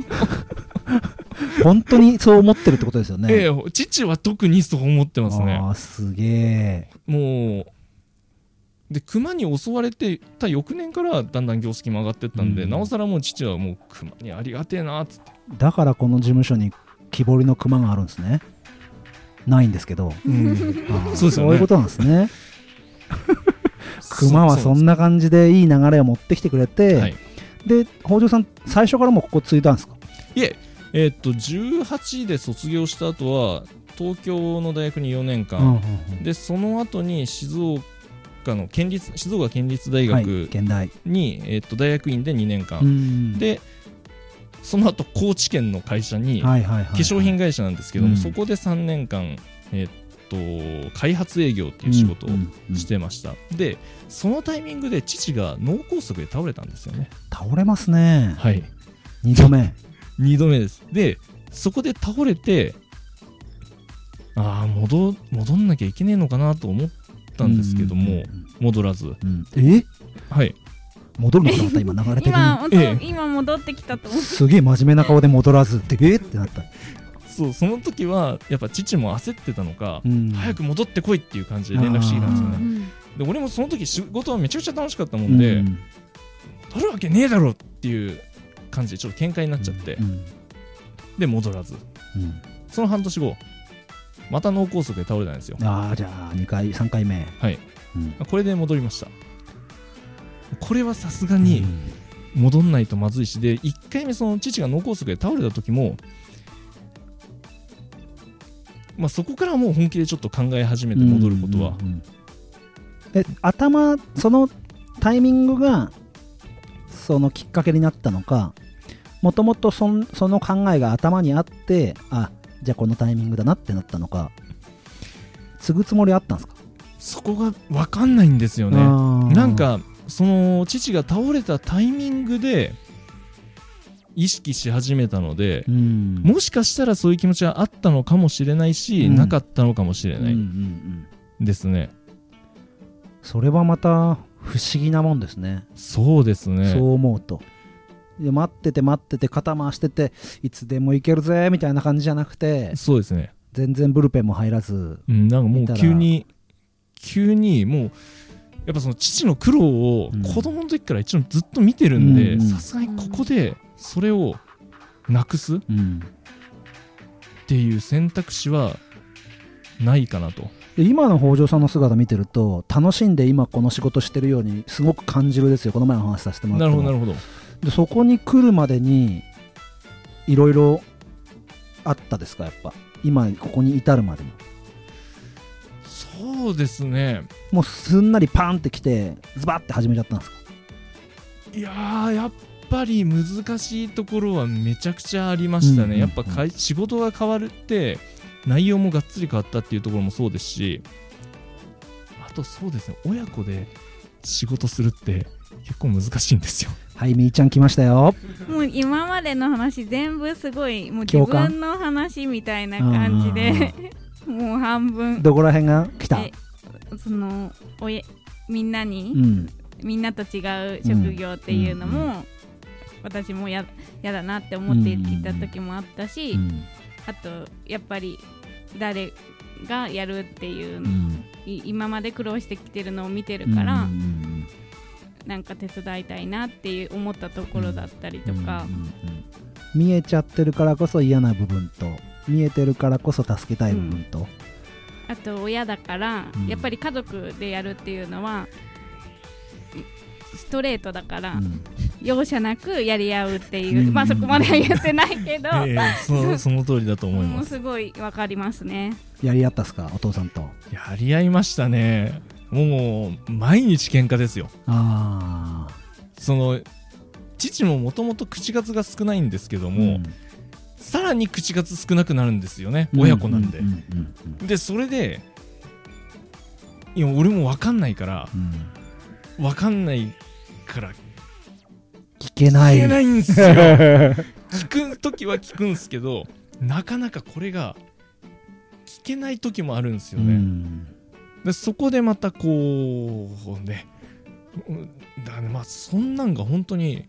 本当にそう思ってるってことですよね。ええ父は特にそう思ってますね。あーすげえ。もうで熊に襲われてた翌年からだんだん業績も上がってったんで、うん。なおさらもう父はもう熊にありがてえなっつって、だからこの事務所に木彫りの熊があるんですね。ないんですけど。あーそうですよね。いうことなんですね。熊はそんなな感じでいい流れを持ってきてくれて、はい。で北条さん最初からもうここ継いだんですか？いええーっと18で卒業した後は東京の大学に4年間、うんうんうん。でその後に静岡の県立静岡県立大はい学現代に、えーっと大学院で2年間、うんでその後高知県の会社に、はいはいはいはい。化粧品会社なんですけども、うん。そこで3年間、えーっと開発営業っていう仕事をうんうんしてました、でそのタイミングで父が脳梗塞で倒れたんですよね。倒れますね。はい。2度目2度目です。でそこで倒れてああ戻戻んなきゃいけねえのかなと思ったんですけども、戻らずうんうん。え？はい。戻るのかと思った今流れ的に今今戻ってきたと思ってすげえ真面目な顔で戻らずってえーってなった。そうその時はやっぱ父も焦ってたのか、うん。早く戻ってこいっていう感じで連絡してきたんですよあね。うん。で俺もその時仕事はめちゃくちゃ楽しかったもんで、うん。取るわけねえだろっていう感じでちょっと喧嘩になっちゃって、うん。で戻らず。うん。その半年後また脳梗塞で倒れたんですよ。ああじゃあ2回3回目。はい。うん。これで戻りました。これはさすがに戻んないとまずいしで1回目その父が脳梗塞で倒れた時もまあそこからもう本気でちょっと考え始めて戻ることはうんうんうん。え頭そのタイミングがそのきっかけになったのかもともとそんその考えが頭にあってあじゃあこのタイミングだなってなったのか。継ぐつもりあったんですか？そこが分かんないんですよね。なんかその父が倒れたタイミングで意識し始めたのでうん。もしかしたらそういう気持ちはあったのかもしれないし、うん。なかったのかもしれないですね、それはまた不思議なもんですね。そうですね。そう思うと待ってて待ってて肩回してていつでもいけるぜみたいな感じじゃなくてそうですね。全然ブルペンも入らずうん、なんかもう急に急にもうやっぱその父の苦労をうん。子供の時から一応ずっと見てるんでさすがにここでそれをなくす？っうん。ていう選択肢はないかなと。で今の北条さんの姿見てると楽しんで今この仕事してるようにすごく感じるですよ。この前の話させてもならっても。るほどなるほどでそこに来るまでにいろいろあったですか？やっぱ。今ここに至るまでもそうですね。もうすんなりパンって来てズバッて始めちゃったんですか？いやーやっぱり難しいところはめちゃくちゃありましたね、うんうんうん。やっぱかい仕事が変わるって内容もがっつり変わったっていうところもそうですしあとそうですね親子で仕事するって結構難しいんですよ。はいみーちゃん来ましたよ。もう今までの話全部すごいもう自共感分の話みたいな感じで もう半分。どこら辺が？来た。えそのおやみんなに、うん。みんなと違う職業っていうのも、うん私もややだなって思っていた時もあったし、うん。あとやっぱり誰がやるっていう、うん。い今まで苦労してきてるのを見てるから、うんうんなんか手伝いたいなっていう思ったところだったりとか、うんうんうん見えちゃってるからこそ嫌な部分と見えてるからこそ助けたい部分と、あと親だから、うん。やっぱり家族でやるっていうのはストレートだから、うん。容赦なくやり合うっていう、うん。まあそこまでは言ってないけど、ええそ その通りだと思います。すごいわかりますね。やり合ったっすか？お父さんと。やり合いましたねもう毎日喧嘩ですよ。ああその父ももともと口数が少ないんですけども、さらに口数少なくなるんですよね、親子なんで、ううんうんでそれでいや俺も分かんないからうん。分かんないから聞けない。聞けないんですよ。聞く時は聞くんですけどなかなかこれが聞けない時もあるんですようね、んでそこでまたこうねうんだからねまあそんなんが本当に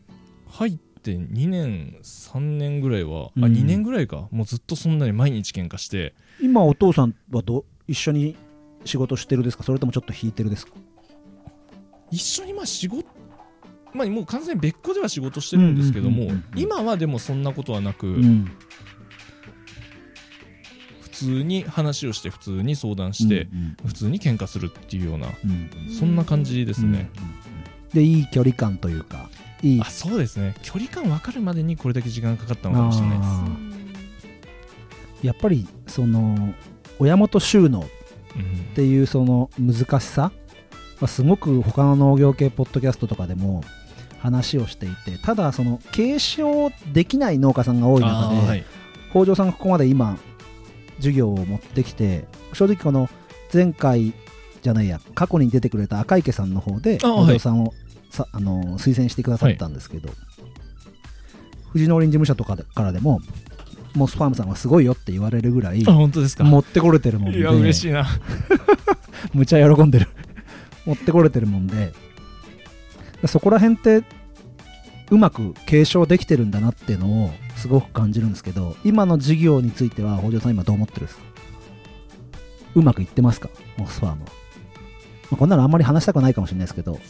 入って2年3年ぐらいは、うん。あ2年ぐらいか？もうずっとそんなに毎日喧嘩して。今お父さんはど一緒に仕事してるですか？それともちょっと引いてるですか？一緒にまあ仕事まあもう完全に別個では仕事してるんですけども、今はでもそんなことはなく、うん。普通に話をして普通に相談して、うん普通に喧嘩するっていうようなうんそんな感じですね、でいい距離感というかいい。あそうですね。距離感分かるまでにこれだけ時間かかったのかもしれないです。あやっぱりその親元収納うんっていうその難しさはすごく他の農業系ポッドキャストとかでも話をしていてただその継承できない農家さんが多い中で、北条さんがここまで今授業を持ってきて正直この前回じゃないや過去に出てくれた赤池さんの方であ北条さんをさ、あの推薦してくださったんですけど、富士農林事務所とかでからでもモスファームさんはすごいよって言われるぐらいあ本当ですか？持ってこれてるもんでいや嬉しいな。むちゃ喜んでる。持ってこれてるもんで。そこら辺ってうまく継承できてるんだなっていうのをすごく感じるんですけど今の事業については北条さん今どう思ってるんですか？うまくいってますか？モスファームは、まあ、こんなのあんまり話したくないかもしれないですけど。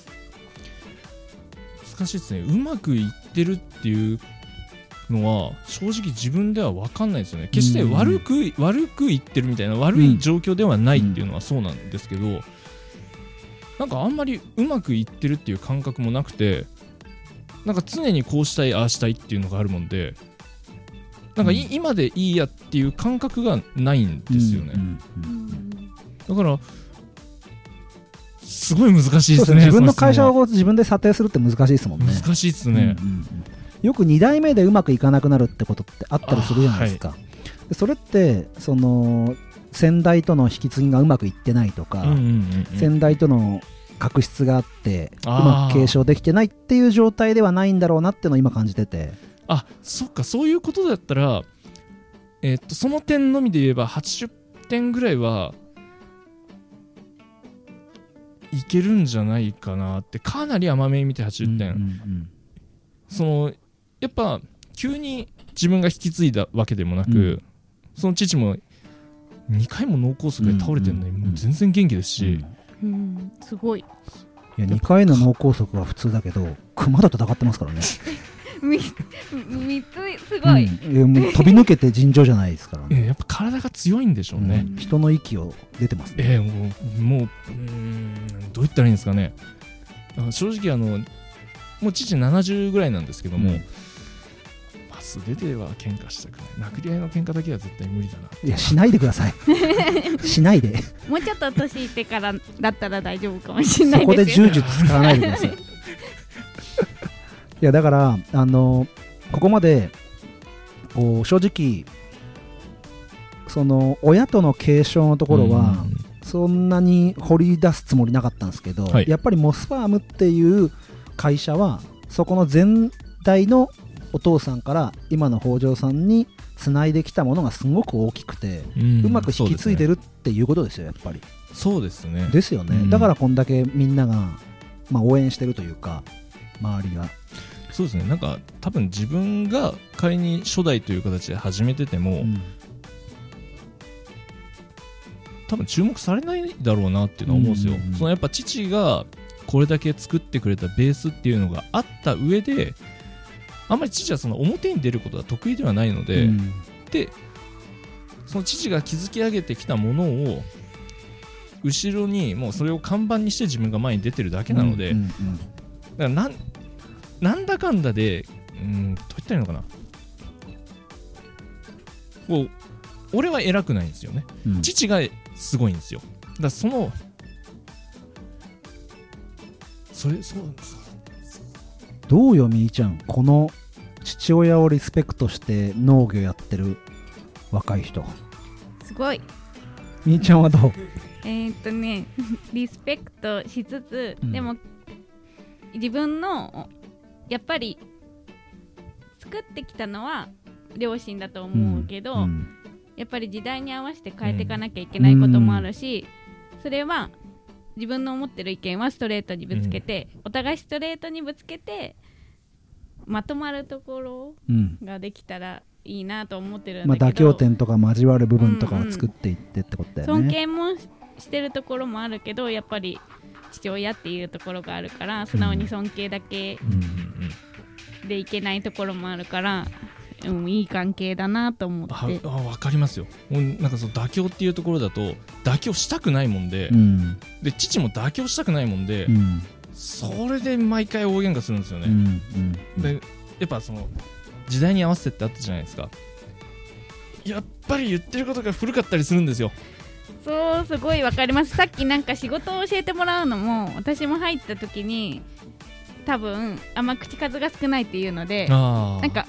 難しいですね。うまくいってるっていうのは正直自分では分かんないですよね。決して悪く、悪くいってるみたいな悪い状況ではないっていうのはそうなんですけど、なんかあんまりうまくいってるっていう感覚もなくてなんか常にこうしたいああしたいっていうのがあるもんでなんかい、うん。今でいいやっていう感覚がないんですよね、だからすごい難しいですすね。自分の会社そを自分で査定するって難しいですもんね。難しいですね、うんうんうん。よく2代目でうまくいかなくなるってことってあったりするじゃないですか、でそれってその先代との引き継ぎがうまくいってないとか、先代との確執があってうまく継承できてないっていう状態ではないんだろうなっていうのを今感じてて。あそっかそういうことだったらえーっとその点のみで言えば80点ぐらいはいけるんじゃないかなってかなり甘めに見て80点、うんうんそのやっぱ急に自分が引き継いだわけでもなく、うん。その父も2回も脳梗塞で倒れてるのにうんうんうん。もう全然元気ですし、うんすごい。いや2回の脳梗塞は普通だけど熊と戦ってますからね、み三つすごい、うん。いやもう飛び抜けて尋常じゃないですからね、えーやっぱ体が強いんでしょうね、うん。人の息を出てますね、えーもうもううーんどう言ったらいいんですかね。あ正直あのもう父70ぐらいなんですけども、うんまあ、素手では喧嘩したくない。殴り合いの喧嘩だけは絶対無理だな。いやしないでください。しないで。もうちょっと年いってからだったら大丈夫かもしれなそこでいですよ柔術使わないでください。いやだからあのここまでこう正直その親との継承のところは、そんなに掘り出すつもりなかったんですけど、はい。やっぱりモスファームっていう会社はそこの前代のお父さんから今の北条さんにつないできたものがすごく大きくて、うんうまく引き継いでるるっていうことですよやっぱり。そうですね。ですよね、うん。だからこんだけみんなが、まあ、応援してるというか周りが。そうですね。なんか多分自分が仮に初代という形で始めてても、うん。多分注目されないだろうなっていうのは思うんですよ、うんうんうん。そのやっぱ父がこれだけ作ってくれたベースっていうのがあった上であんまり父はその表に出ることは得意ではないので、うん。でその父が築き上げてきたものを後ろにもうそれを看板にして自分が前に出てるだけなので、うんうんだからなんなんだかんだでうんどう言ったらいいのかな。こう俺は偉くないんですよね。うん。うん父がすごいんですよ。だからそのそれそうなんですどうよみーちゃんこの父親をリスペクトして農業やってる若い人。すごい。みーちゃんはどう？えーっとね リスペクトしつつ、うん。でも自分のやっぱり作ってきたのは両親だと思うけど、うん。やっぱり時代に合わせて変えていかなきゃいけないこともあるし、それは自分の思ってる意見はストレートにぶつけて、お互いストレートにぶつけてまとまるところうん。ができたらいいなと思ってるんまあ、だけど、妥協点とか交わる部分とかを作っていってってことだよ尊ね。敬もししてるところもあるけどやっぱり父親っていうところがあるから素直に尊敬だけうん。うんうんでいけないところもあるから、うん、いい関係だなと思あって。あ分かりますよ。もうなんかその妥協っていうところだと妥協したくないもんで、うん。で父も妥協したくないもんで、うんそれで毎回大喧嘩するんですよね、うんうんでやっぱその時代に合わせてってあったじゃないですか。やっぱり言ってることが古かったりするんですよ。そうすごいわかります。さっきなんか仕事を教えてもらうのも私も入った時に多分あんま口数が少ないっていうのであなんか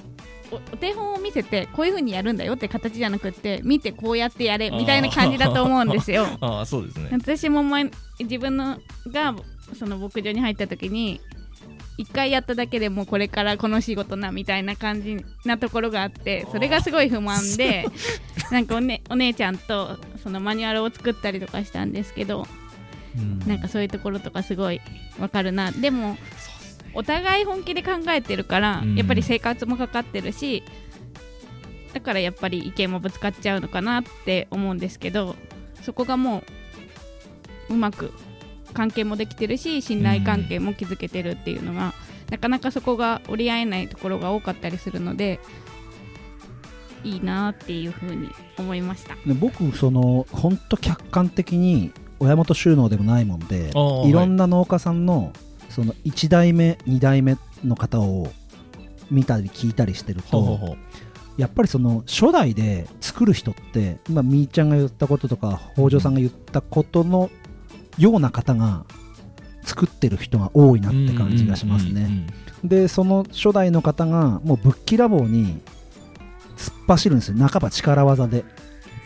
おお手本を見せてこういう風にやるんだよって形じゃなくって見てこうやってやれみたいな感じだと思うんですよ。ああそうですね。私も前自分のがその牧場に入った時に一回やっただけでもうこれからこの仕事なみたいな感じなところがあってそれがすごい不満で なんかお,、ね、お姉ちゃんとそのマニュアルを作ったりとかしたんですけどうん。なんかそういうところとかすごいわかるな。でもお互い本気で考えてるから、うん。やっぱり生活もかかってるしだからやっぱり意見もぶつかっちゃうのかなって思うんですけどそこがもううまく関係もできてるし信頼関係も築けてるっていうのが、なかなかそこが折り合えないところが多かったりするのでいいなっていうふうに思いました。で僕その本当客観的に親元収納でもないもんでいろんな農家さんのその1代目2代目の方を見たり聞いたりしてるとほうほうほうやっぱりその初代で作る人って今みーちゃんが言ったこととか北条さんが言ったことのような方が作ってる人が多いなって感じがしますね。でその初代の方がもうぶっきらぼうに突っ走るんですよ。半ば力技で。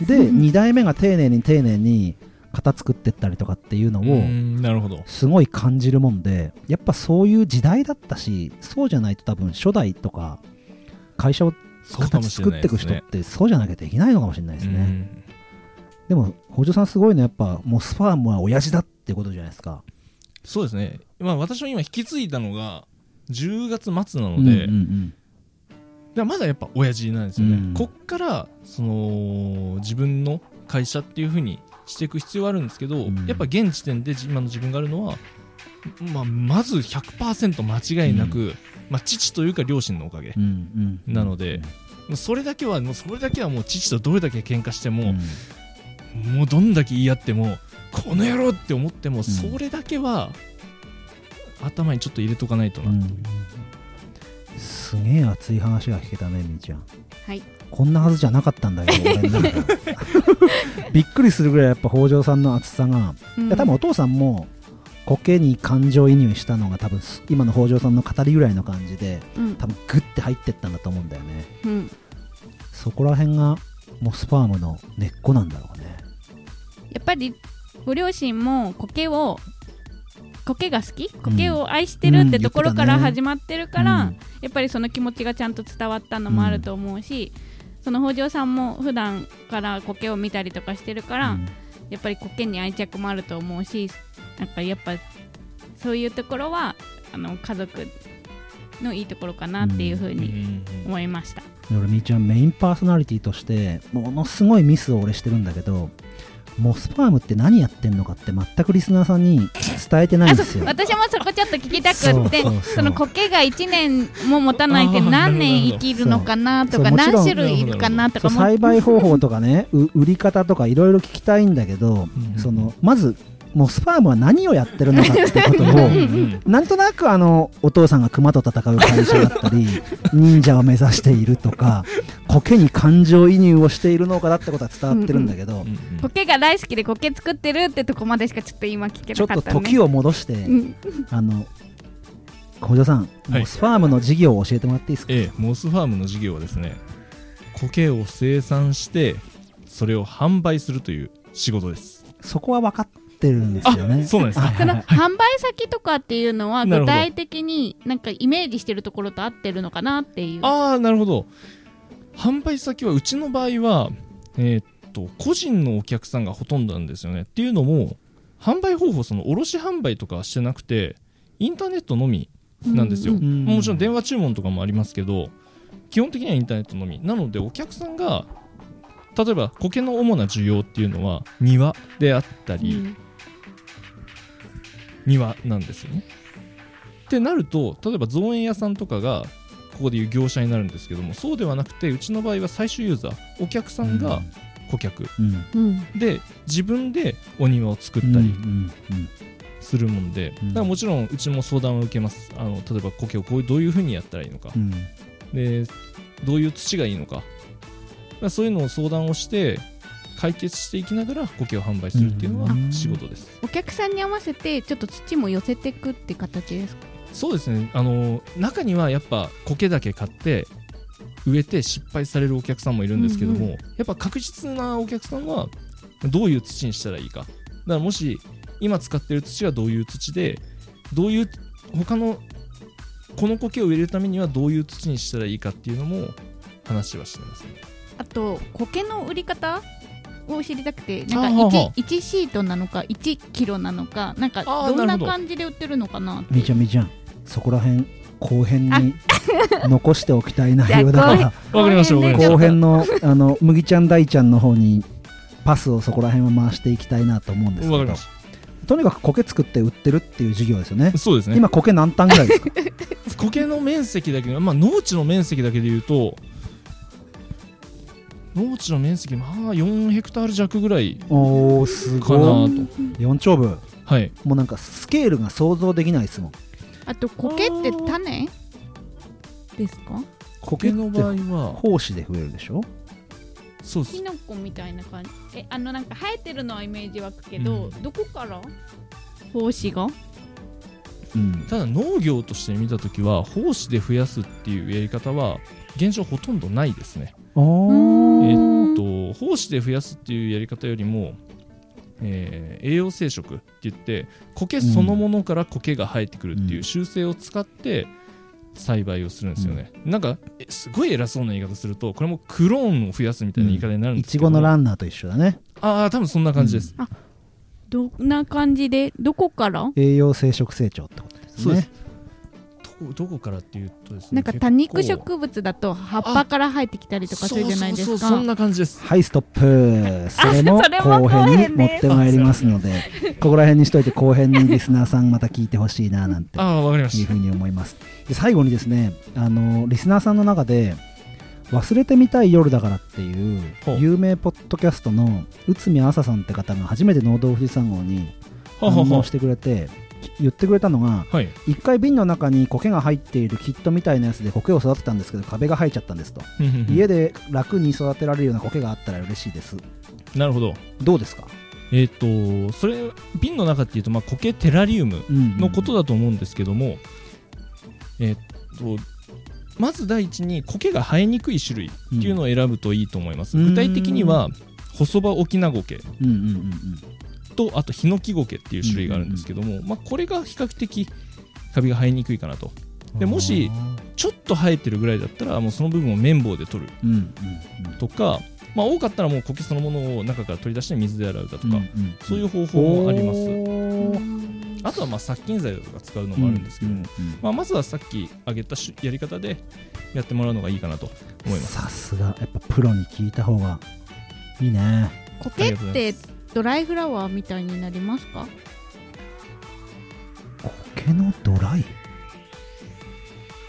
でうん。2代目が丁寧に丁寧に型作ってったりとかっていうのうをんなるほど。すごい感じるもんでやっぱそういう時代だったしそうじゃないと多分初代とか会社を形作っていく人ってそうじゃなきゃできないのかもしれないですね、うんでも北条さんすごいのはやっぱモスファームは親父だってことじゃないですか。そうですね。まあ私も今引き継いだのが10月末なのうんで、うんうん。でまだやっぱ親父なんですよね、うん。こっからその自分の会社っていう風にしていく必要はあるんですけど、うん。やっぱ現時点で今の自分があるのは、まあ、まず100%間違いなく、まあ、父というか両親のおかげ、うんうんなのでそれだけはもうそれだけはもう父とどれだけ喧嘩しても、うんもうどんだけ言い合ってもこの野郎って思っても、それだけは頭にちょっと入れとかないとな、うん。すげえ熱い話が聞けたねみーちゃん。はい。こんなはずじゃなかったんだけど びっくりするぐらいやっぱ北条さんの熱さが、うん。いや多分お父さんも苔に感情移入したのが多分今の北条さんの語りぐらいの感じでうん。多分グッて入ってったんだと思うんだよね。うん。そこら辺がモスファームの根っこなんだろうねやっぱりご両親も苔を苔が好き？苔を愛してるってところから始まってるから、うん。やっぱりその気持ちがちゃんと伝わったのもあると思うし、その北条さんも普段から苔を見たりとかしてるから、うん。やっぱり苔に愛着もあると思うしなんかやっぱそういうところはあの家族のいいところかなっていうふううん。に思いました。俺みーちゃん。メインパーソナリティとしてものすごいミスを俺してるん。だけどモスファームって何やってんのかって全くリスナーさんに伝えてないんあそうですよ私もそこちょっと聞きたくってそうそうそう。その苔が1年も持たないって何年生きるのかなとか何種類いるかなとか栽培方法とかねう売り方とかいろいろ聞きたいんだけど、うん。そのまずモスファームは何をやってるのかってことをうんうんなんとなくあのお父さんが熊と戦う会社だったり 忍者を目指しているとか苔に感情移入をしているのかだってことは伝わってるんだけど、うんうん苔が大好きで苔作ってるってとこまでしかちょっと今聞けちょっとなかったね時を戻して、うん。あの小田さん、はい。モスファームの事業を教えてもらっていいですか、ええ、モスファームの事業はですね苔を生産してそれを販売するという仕事です。そこは分かってるんですよね。あそうなんですか。はいそのはい。販売先とかっていうのは具体的になんかイメージしてるところと合ってるのかなっていう。ああなるほど。販売先はうちの場合はえーっと個人のお客さんがほとんどなんですよね。っていうのも販売方法その卸販売とかはしてなくてインターネットのみなんですよ、うん。うん。もちろん電話注文とかもありますけど基本的にはインターネットのみ。なのでお客さんが例えば苔の主な需要っていうのは庭であったり、うん庭なんですよね。ってなると例えば造園屋さんとかがここでいう業者になるんですけどもそうではなくてうちの場合は最終ユーザーお客さんが顧客。うん。うん。で自分でお庭を作っうんたりうん。するもんで、うん。だからもちろんうちも相談を受けます。あの例えば苔をこういうどういうふうにやったらいいのか。う、ん。でどういう土がいいのか。だからそういうのを相談をして解決していきながら苔を販売するっていうのがうん仕事です。お客さんに合わせてちょっと土も寄せていくって形ですか？そうですね。あの中にはやっぱ苔だけ買って植えて失敗されるお客さんもいるんですけども、うんやっぱ確実なお客さんはどういう土にしたらいいか。だからもし今使ってる土はどういう土でどういう他のこの苔を植えるためにはどういう土にしたらいいかっていうのも話はしてますね。あと苔の売り方を知りたくてなあんかはは 1, 1シートなのか1キロなのかなんかど。んな感じで売ってるのかなって。みーちゃんみーちゃんそこら辺後編に 残しておきたい内容だからわかりましたわかりました。後編のあの麦ちゃん大ちゃんの方にパスをそこら辺は回していきたいなと思うんですけど。わかりましとにかく苔作って売ってるっていう事業ですよね。たそうですね。今苔何単ぐらいですか？苔の面積だけで、まあ、農地の面積だけで言うと農地の面積まあ4ヘクタール弱ぐらいおーすかなごいと。4丁部はい。もうなんかスケールが想像できないですもん。あと苔って種ですか？苔苔の場合は胞子で増えるでしょ？そうです。キノコみたいな感じ。えあのなんか生えてるのはイメージ湧くけど、うん。どこから？胞子が？うん。ただ農業として見たときは胞子で増やすっていうやり方は現状ほとんどないですね。あえー。っと胞子で増やすっていうやり方よりも、えー栄養生殖って言って苔そのものから苔が生えてくるっていう習性を使って栽培をするんですよね、なんかえすごい偉そうな言い方するとこれもクローンを増やすみたいな言い方になるんいちですけど、ごのランナーと一緒だね。ああ多分そんな感じです、どんな感じでどこから？栄養生殖成長ってことですね。そうです。どこどこからっていうとですねなんか多肉植物だと葉っぱから生えてきたりとかするじゃないですか。そうそうそうそんな感じです。はいストップ。それも後編に持ってまいりますのでここら辺にしといて後編にリスナーさんまた聞いてほしいななんてああわかりました。いうふうに思います。で最後にですねあのリスナーさんの中で忘れてみたい夜だからっていう有名ポッドキャストの内海朝さんって方が初めて農道富士山号に反応してくれて言ってくれたのがはい。一回瓶の中に苔が入っているキットみたいなやつで苔を育てたんですけど壁が生えちゃったんですと。家で楽に育てられるような苔があったら嬉しいです。なるほど。どうですか、えっ、とそれ瓶の中っていうとまあ苔テラリウムうんのことだと思うんですけども、えっとまず第一に苔が生えにくい種類っていうのを選ぶといいと思います、うん。具体的には細葉オキナゴケ。うんうんうんとあとヒノキゴケっていう種類があるんですけども、まあ、これが比較的カビが生えにくいかなと。うんでもしちょっと生えてるぐらいだったらもうその部分を綿棒で取る。うんうんとか、まあ、多かったらもう苔そのものを中から取り出して水で洗うだとか、うんうんそういう方法もあります。あとはまあ殺菌剤とか使うのもあるんですけども、うんうんまあ、まずはさっき挙げたしやり方でやってもらうのがいいかなと思います。さすが。やっぱプロに聞いた方がいいね。苔ってドライフラワーみたいになりますか？苔のドライ？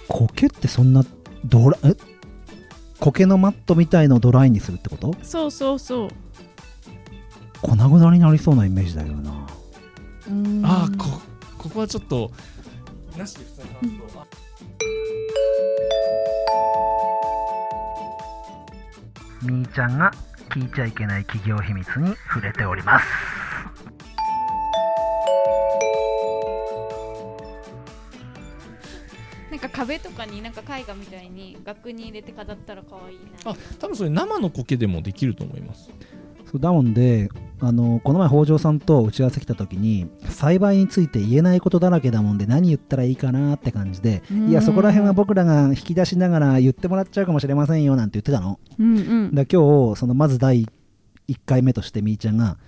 苔ってそんなドラえ？苔のマットみたいのをドライにするってこと？そうそうそう。粉々になりそうなイメージだけどなああこここはちょっと。なしで普通に話すと、あみーちゃんが聞いちゃいけない企業秘密に触れておりますなんか壁とかになんか絵画みたいに額に入れて飾ったら可愛いなあ多分それ生の苔でもできると思います。そうだもんであのこの前北条さんと打ち合わせ来た時に栽培について言えないことだらけだもんで何言ったらいいかなって感じでいやそこら辺は僕らが引き出しながら言ってもらっちゃうかもしれませんよなんて言ってたの。うんうん。だ今日そのまず第1回目としてみーちゃんが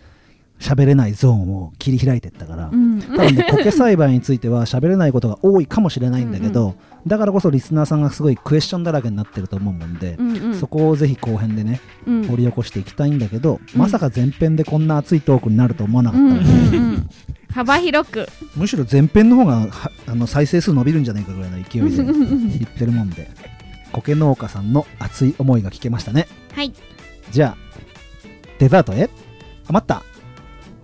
喋れないゾーンを切り開いてったから、うん。多分ね苔栽培については喋れないことが多いかもしれないんだけど、だからこそリスナーさんがすごいクエスチョンだらけになってると思うもんで、うんうん。そこをぜひ後編でねうん。掘り起こしていきたいんだけど、うん。まさか前編でこんな熱いトークになると思わなかうんったので、うんうん幅広く。むしろ前編の方がはあの再生数伸びるんじゃないかぐらいの勢いで言ってるもんで苔農家さんの熱い思いが聞けましたね。はい。じゃあデザートへ。あ待った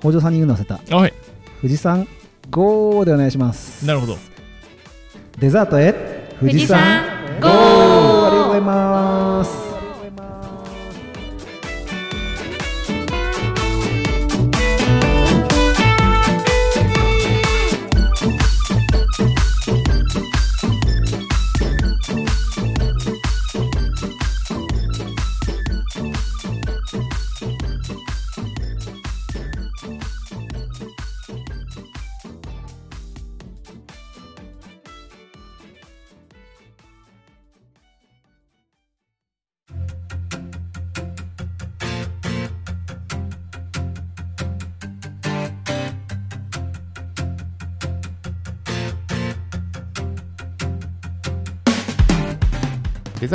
北条さんに言うの忘れた。はい。富士山 GO でお願いします。なるほど。デザートへ。富士山 GO ありがとうございます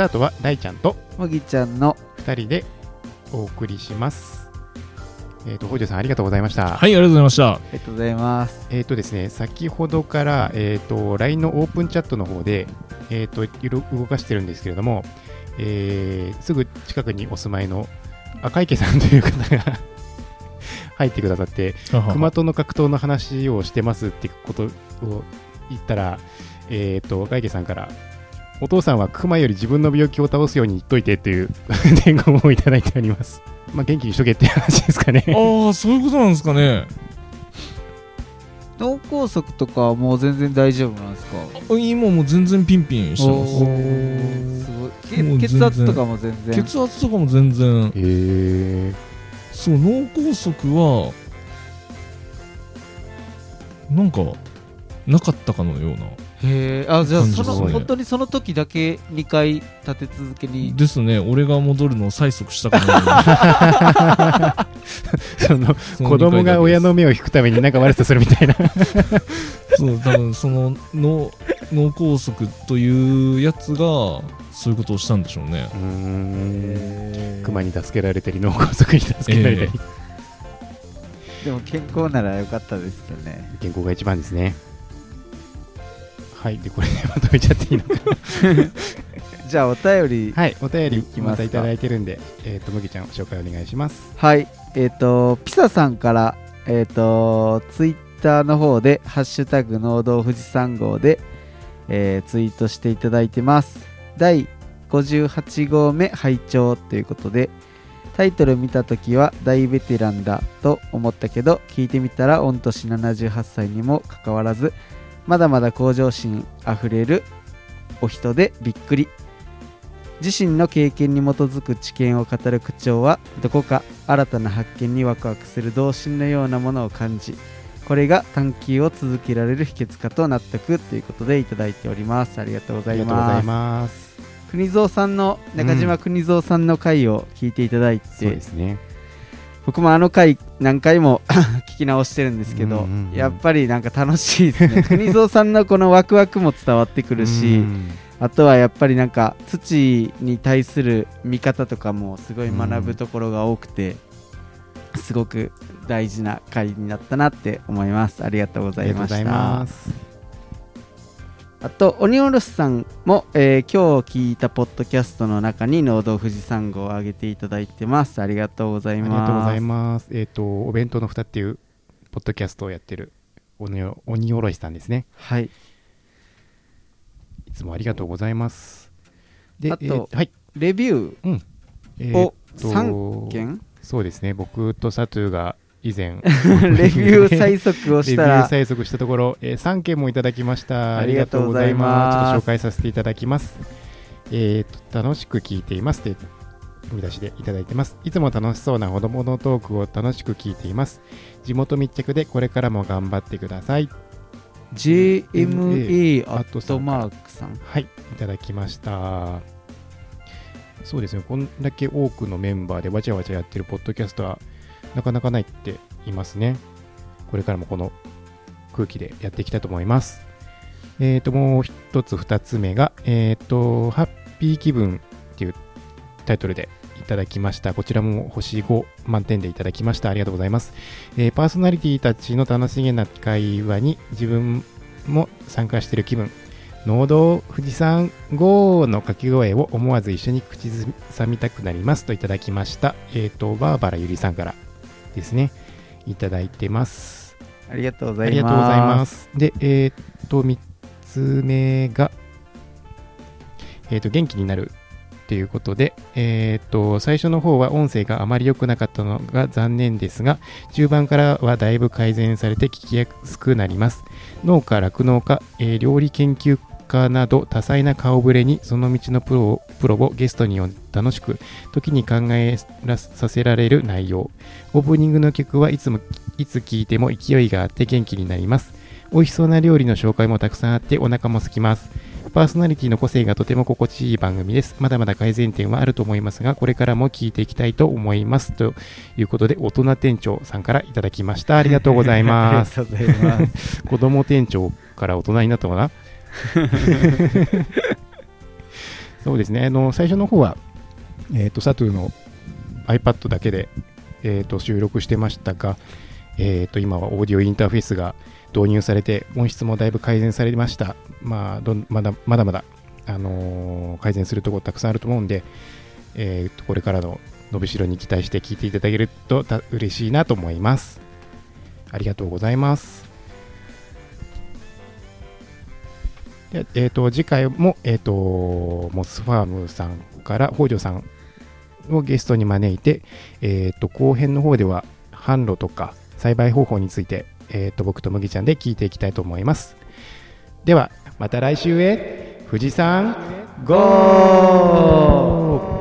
ザートは大ちゃんともぎちゃんの2人でお送りします。えっ、と、北条さんありがとうございました。はい、ありがとうございました。ありがとうございます。えっ、とですね、先ほどから、えっ、と、LINE のオープンチャットの方で、えっ、と、いろいろ動かしてるんですけれども、えーすぐ近くにお住まいの赤池さんという方が 入ってくださって、熊との格闘の話をしてますってことを言ったら、えっ、と、赤池さんから、お父さんは熊より自分の病気を倒すように言っといてっていう 伝言をいただいております。まあ、元気にしとけって話ですかね。ああ、そういうことなんですかね。脳梗塞とかはもう全然大丈夫なんですか？あ今もう全然ピンピンしてます。すごい血圧とかも全然血圧とかも全然。えそう、脳梗塞は、なんか、なかったかのような。へえあじゃあその本当にその時だけ2回立て続けに？ですね、俺が戻るのを催促したかの そのようなそ子供が親の目を引くためになんか悪さするみたいな。そう多分その脳脳梗塞というやつがそういうことをしたんでしょうね。熊に助けられたり、脳梗塞に助けられたり、でも健康ならよかったですよね。健康が一番ですね。はい、で、これでまとめちゃっていいのか。じゃあお便りはい、お便りきまたいただいてるんで、えっ、と、むぎちゃん、紹介お願いします。はいえっ、とピサさんからえっ、とツイッターの方で「ハッシュタグ農道富士山号で」えーツイートしていただいてます第58号目拝聴ということでタイトル見た時は大ベテランだと思ったけど聞いてみたら御年78歳にもかかわらずまだまだ向上心あふれるお人でびっくり自身の経験に基づく知見を語る口調はどこか新たな発見にワクワクする童心のようなものを感じこれが探求を続けられる秘訣かと納得ということでいただいておりますありがとうございます。国蔵さんの中島国蔵さんの回を聞いていただいて、そうですね。僕もあの回何回も 聞き直してるんですけど、うんうんうんやっぱりなんか楽しいですね。国蔵さんのこのワクワクも伝わってくるし、うん。あとはやっぱりなんか土に対する見方とかもすごい学ぶところが多くて、すごく大事な回になったなって思います。ありがとうごあざいましりあと鬼おろしさんも、えー今日聞いたポッドキャストの中に農道富士山号を上げていただいてますありがとうございありますがとうございます。えっ、と、お弁当の蓋っていうポッドキャストをやってる鬼お鬼おろしさんですね。はいいつもありがとうございます。で、あとえーはい。レビュえーをーと3件？そうですね。僕とサトゥーが以前、レビュー催促をしたレビューら催促したところ、えー3件もいただきました。ありがとうございますちょっと紹介させていただきます。えーと、楽しく聞いています。で、見出しでいただいてます。いつも楽しそうな子供のトークを楽しく聞いています。地元密着でこれからも頑張ってください。JMA アットマークさんはい、いただきました。そうですね、こんだけ多くのメンバーでわちゃわちゃやってるポッドキャストはなかなかないって言いますね。これからもこの空気でやっていきたいと思います。えっ、と、もう一つ、二つ目が、えっ、と、ハッピー気分っていうタイトルでいただきました。こちらも星5満点でいただきました。ありがとうございます。えーパーソナリティたちの楽しげな会話に自分も参加している気分。農道富士山号の掛け声を思わず一緒に口ずさみたくなりますといただきました。えっ、と、バーバラゆりさんからですね、いただいてます。ありがとうございますありがとうございます。で、えっ、と、3つ目が、えっ、と、元気になるということで、えっ、と、最初の方は音声があまり良くなかったのが残念ですが、中盤からはだいぶ改善されて聞きやすくなります。農家、酪農家、えー料理研究家など多彩な顔ぶれにその道のプロをプロをゲストに呼んで楽しく時に考えらさせられる内容。オープニングの曲はいつもいつ聴いても勢いがあって元気になります。美味しそうな料理の紹介もたくさんあってお腹も空きます。パーソナリティの個性がとても心地いい番組です。まだまだ改善点はあると思いますがこれからも聞いていきたいと思います。ということで大人店長さんからいただきました。ありがとうございます。ありがとうございます。子供店長から大人になったかな？そうですね。あの最初の方は、えー、とサトゥの iPad だけで、えー、と収録してましたが、えー、と今はオーディオインターフェースが導入されて音質もだいぶ改善されました、まあ、どまだまだまだ、あのー改善するところたくさんあると思うんで、えー、とこれからの伸びしろに期待して聞いていただけると嬉しいなと思います。ありがとうございます。でえー、と次回も、えー、とモスファームさんから北条さんをゲストに招いて、えー、と後編の方では販路とか栽培方法について、えー、と僕と麦ちゃんで聞いていきたいと思います。ではまた来週へ。富士山ゴー！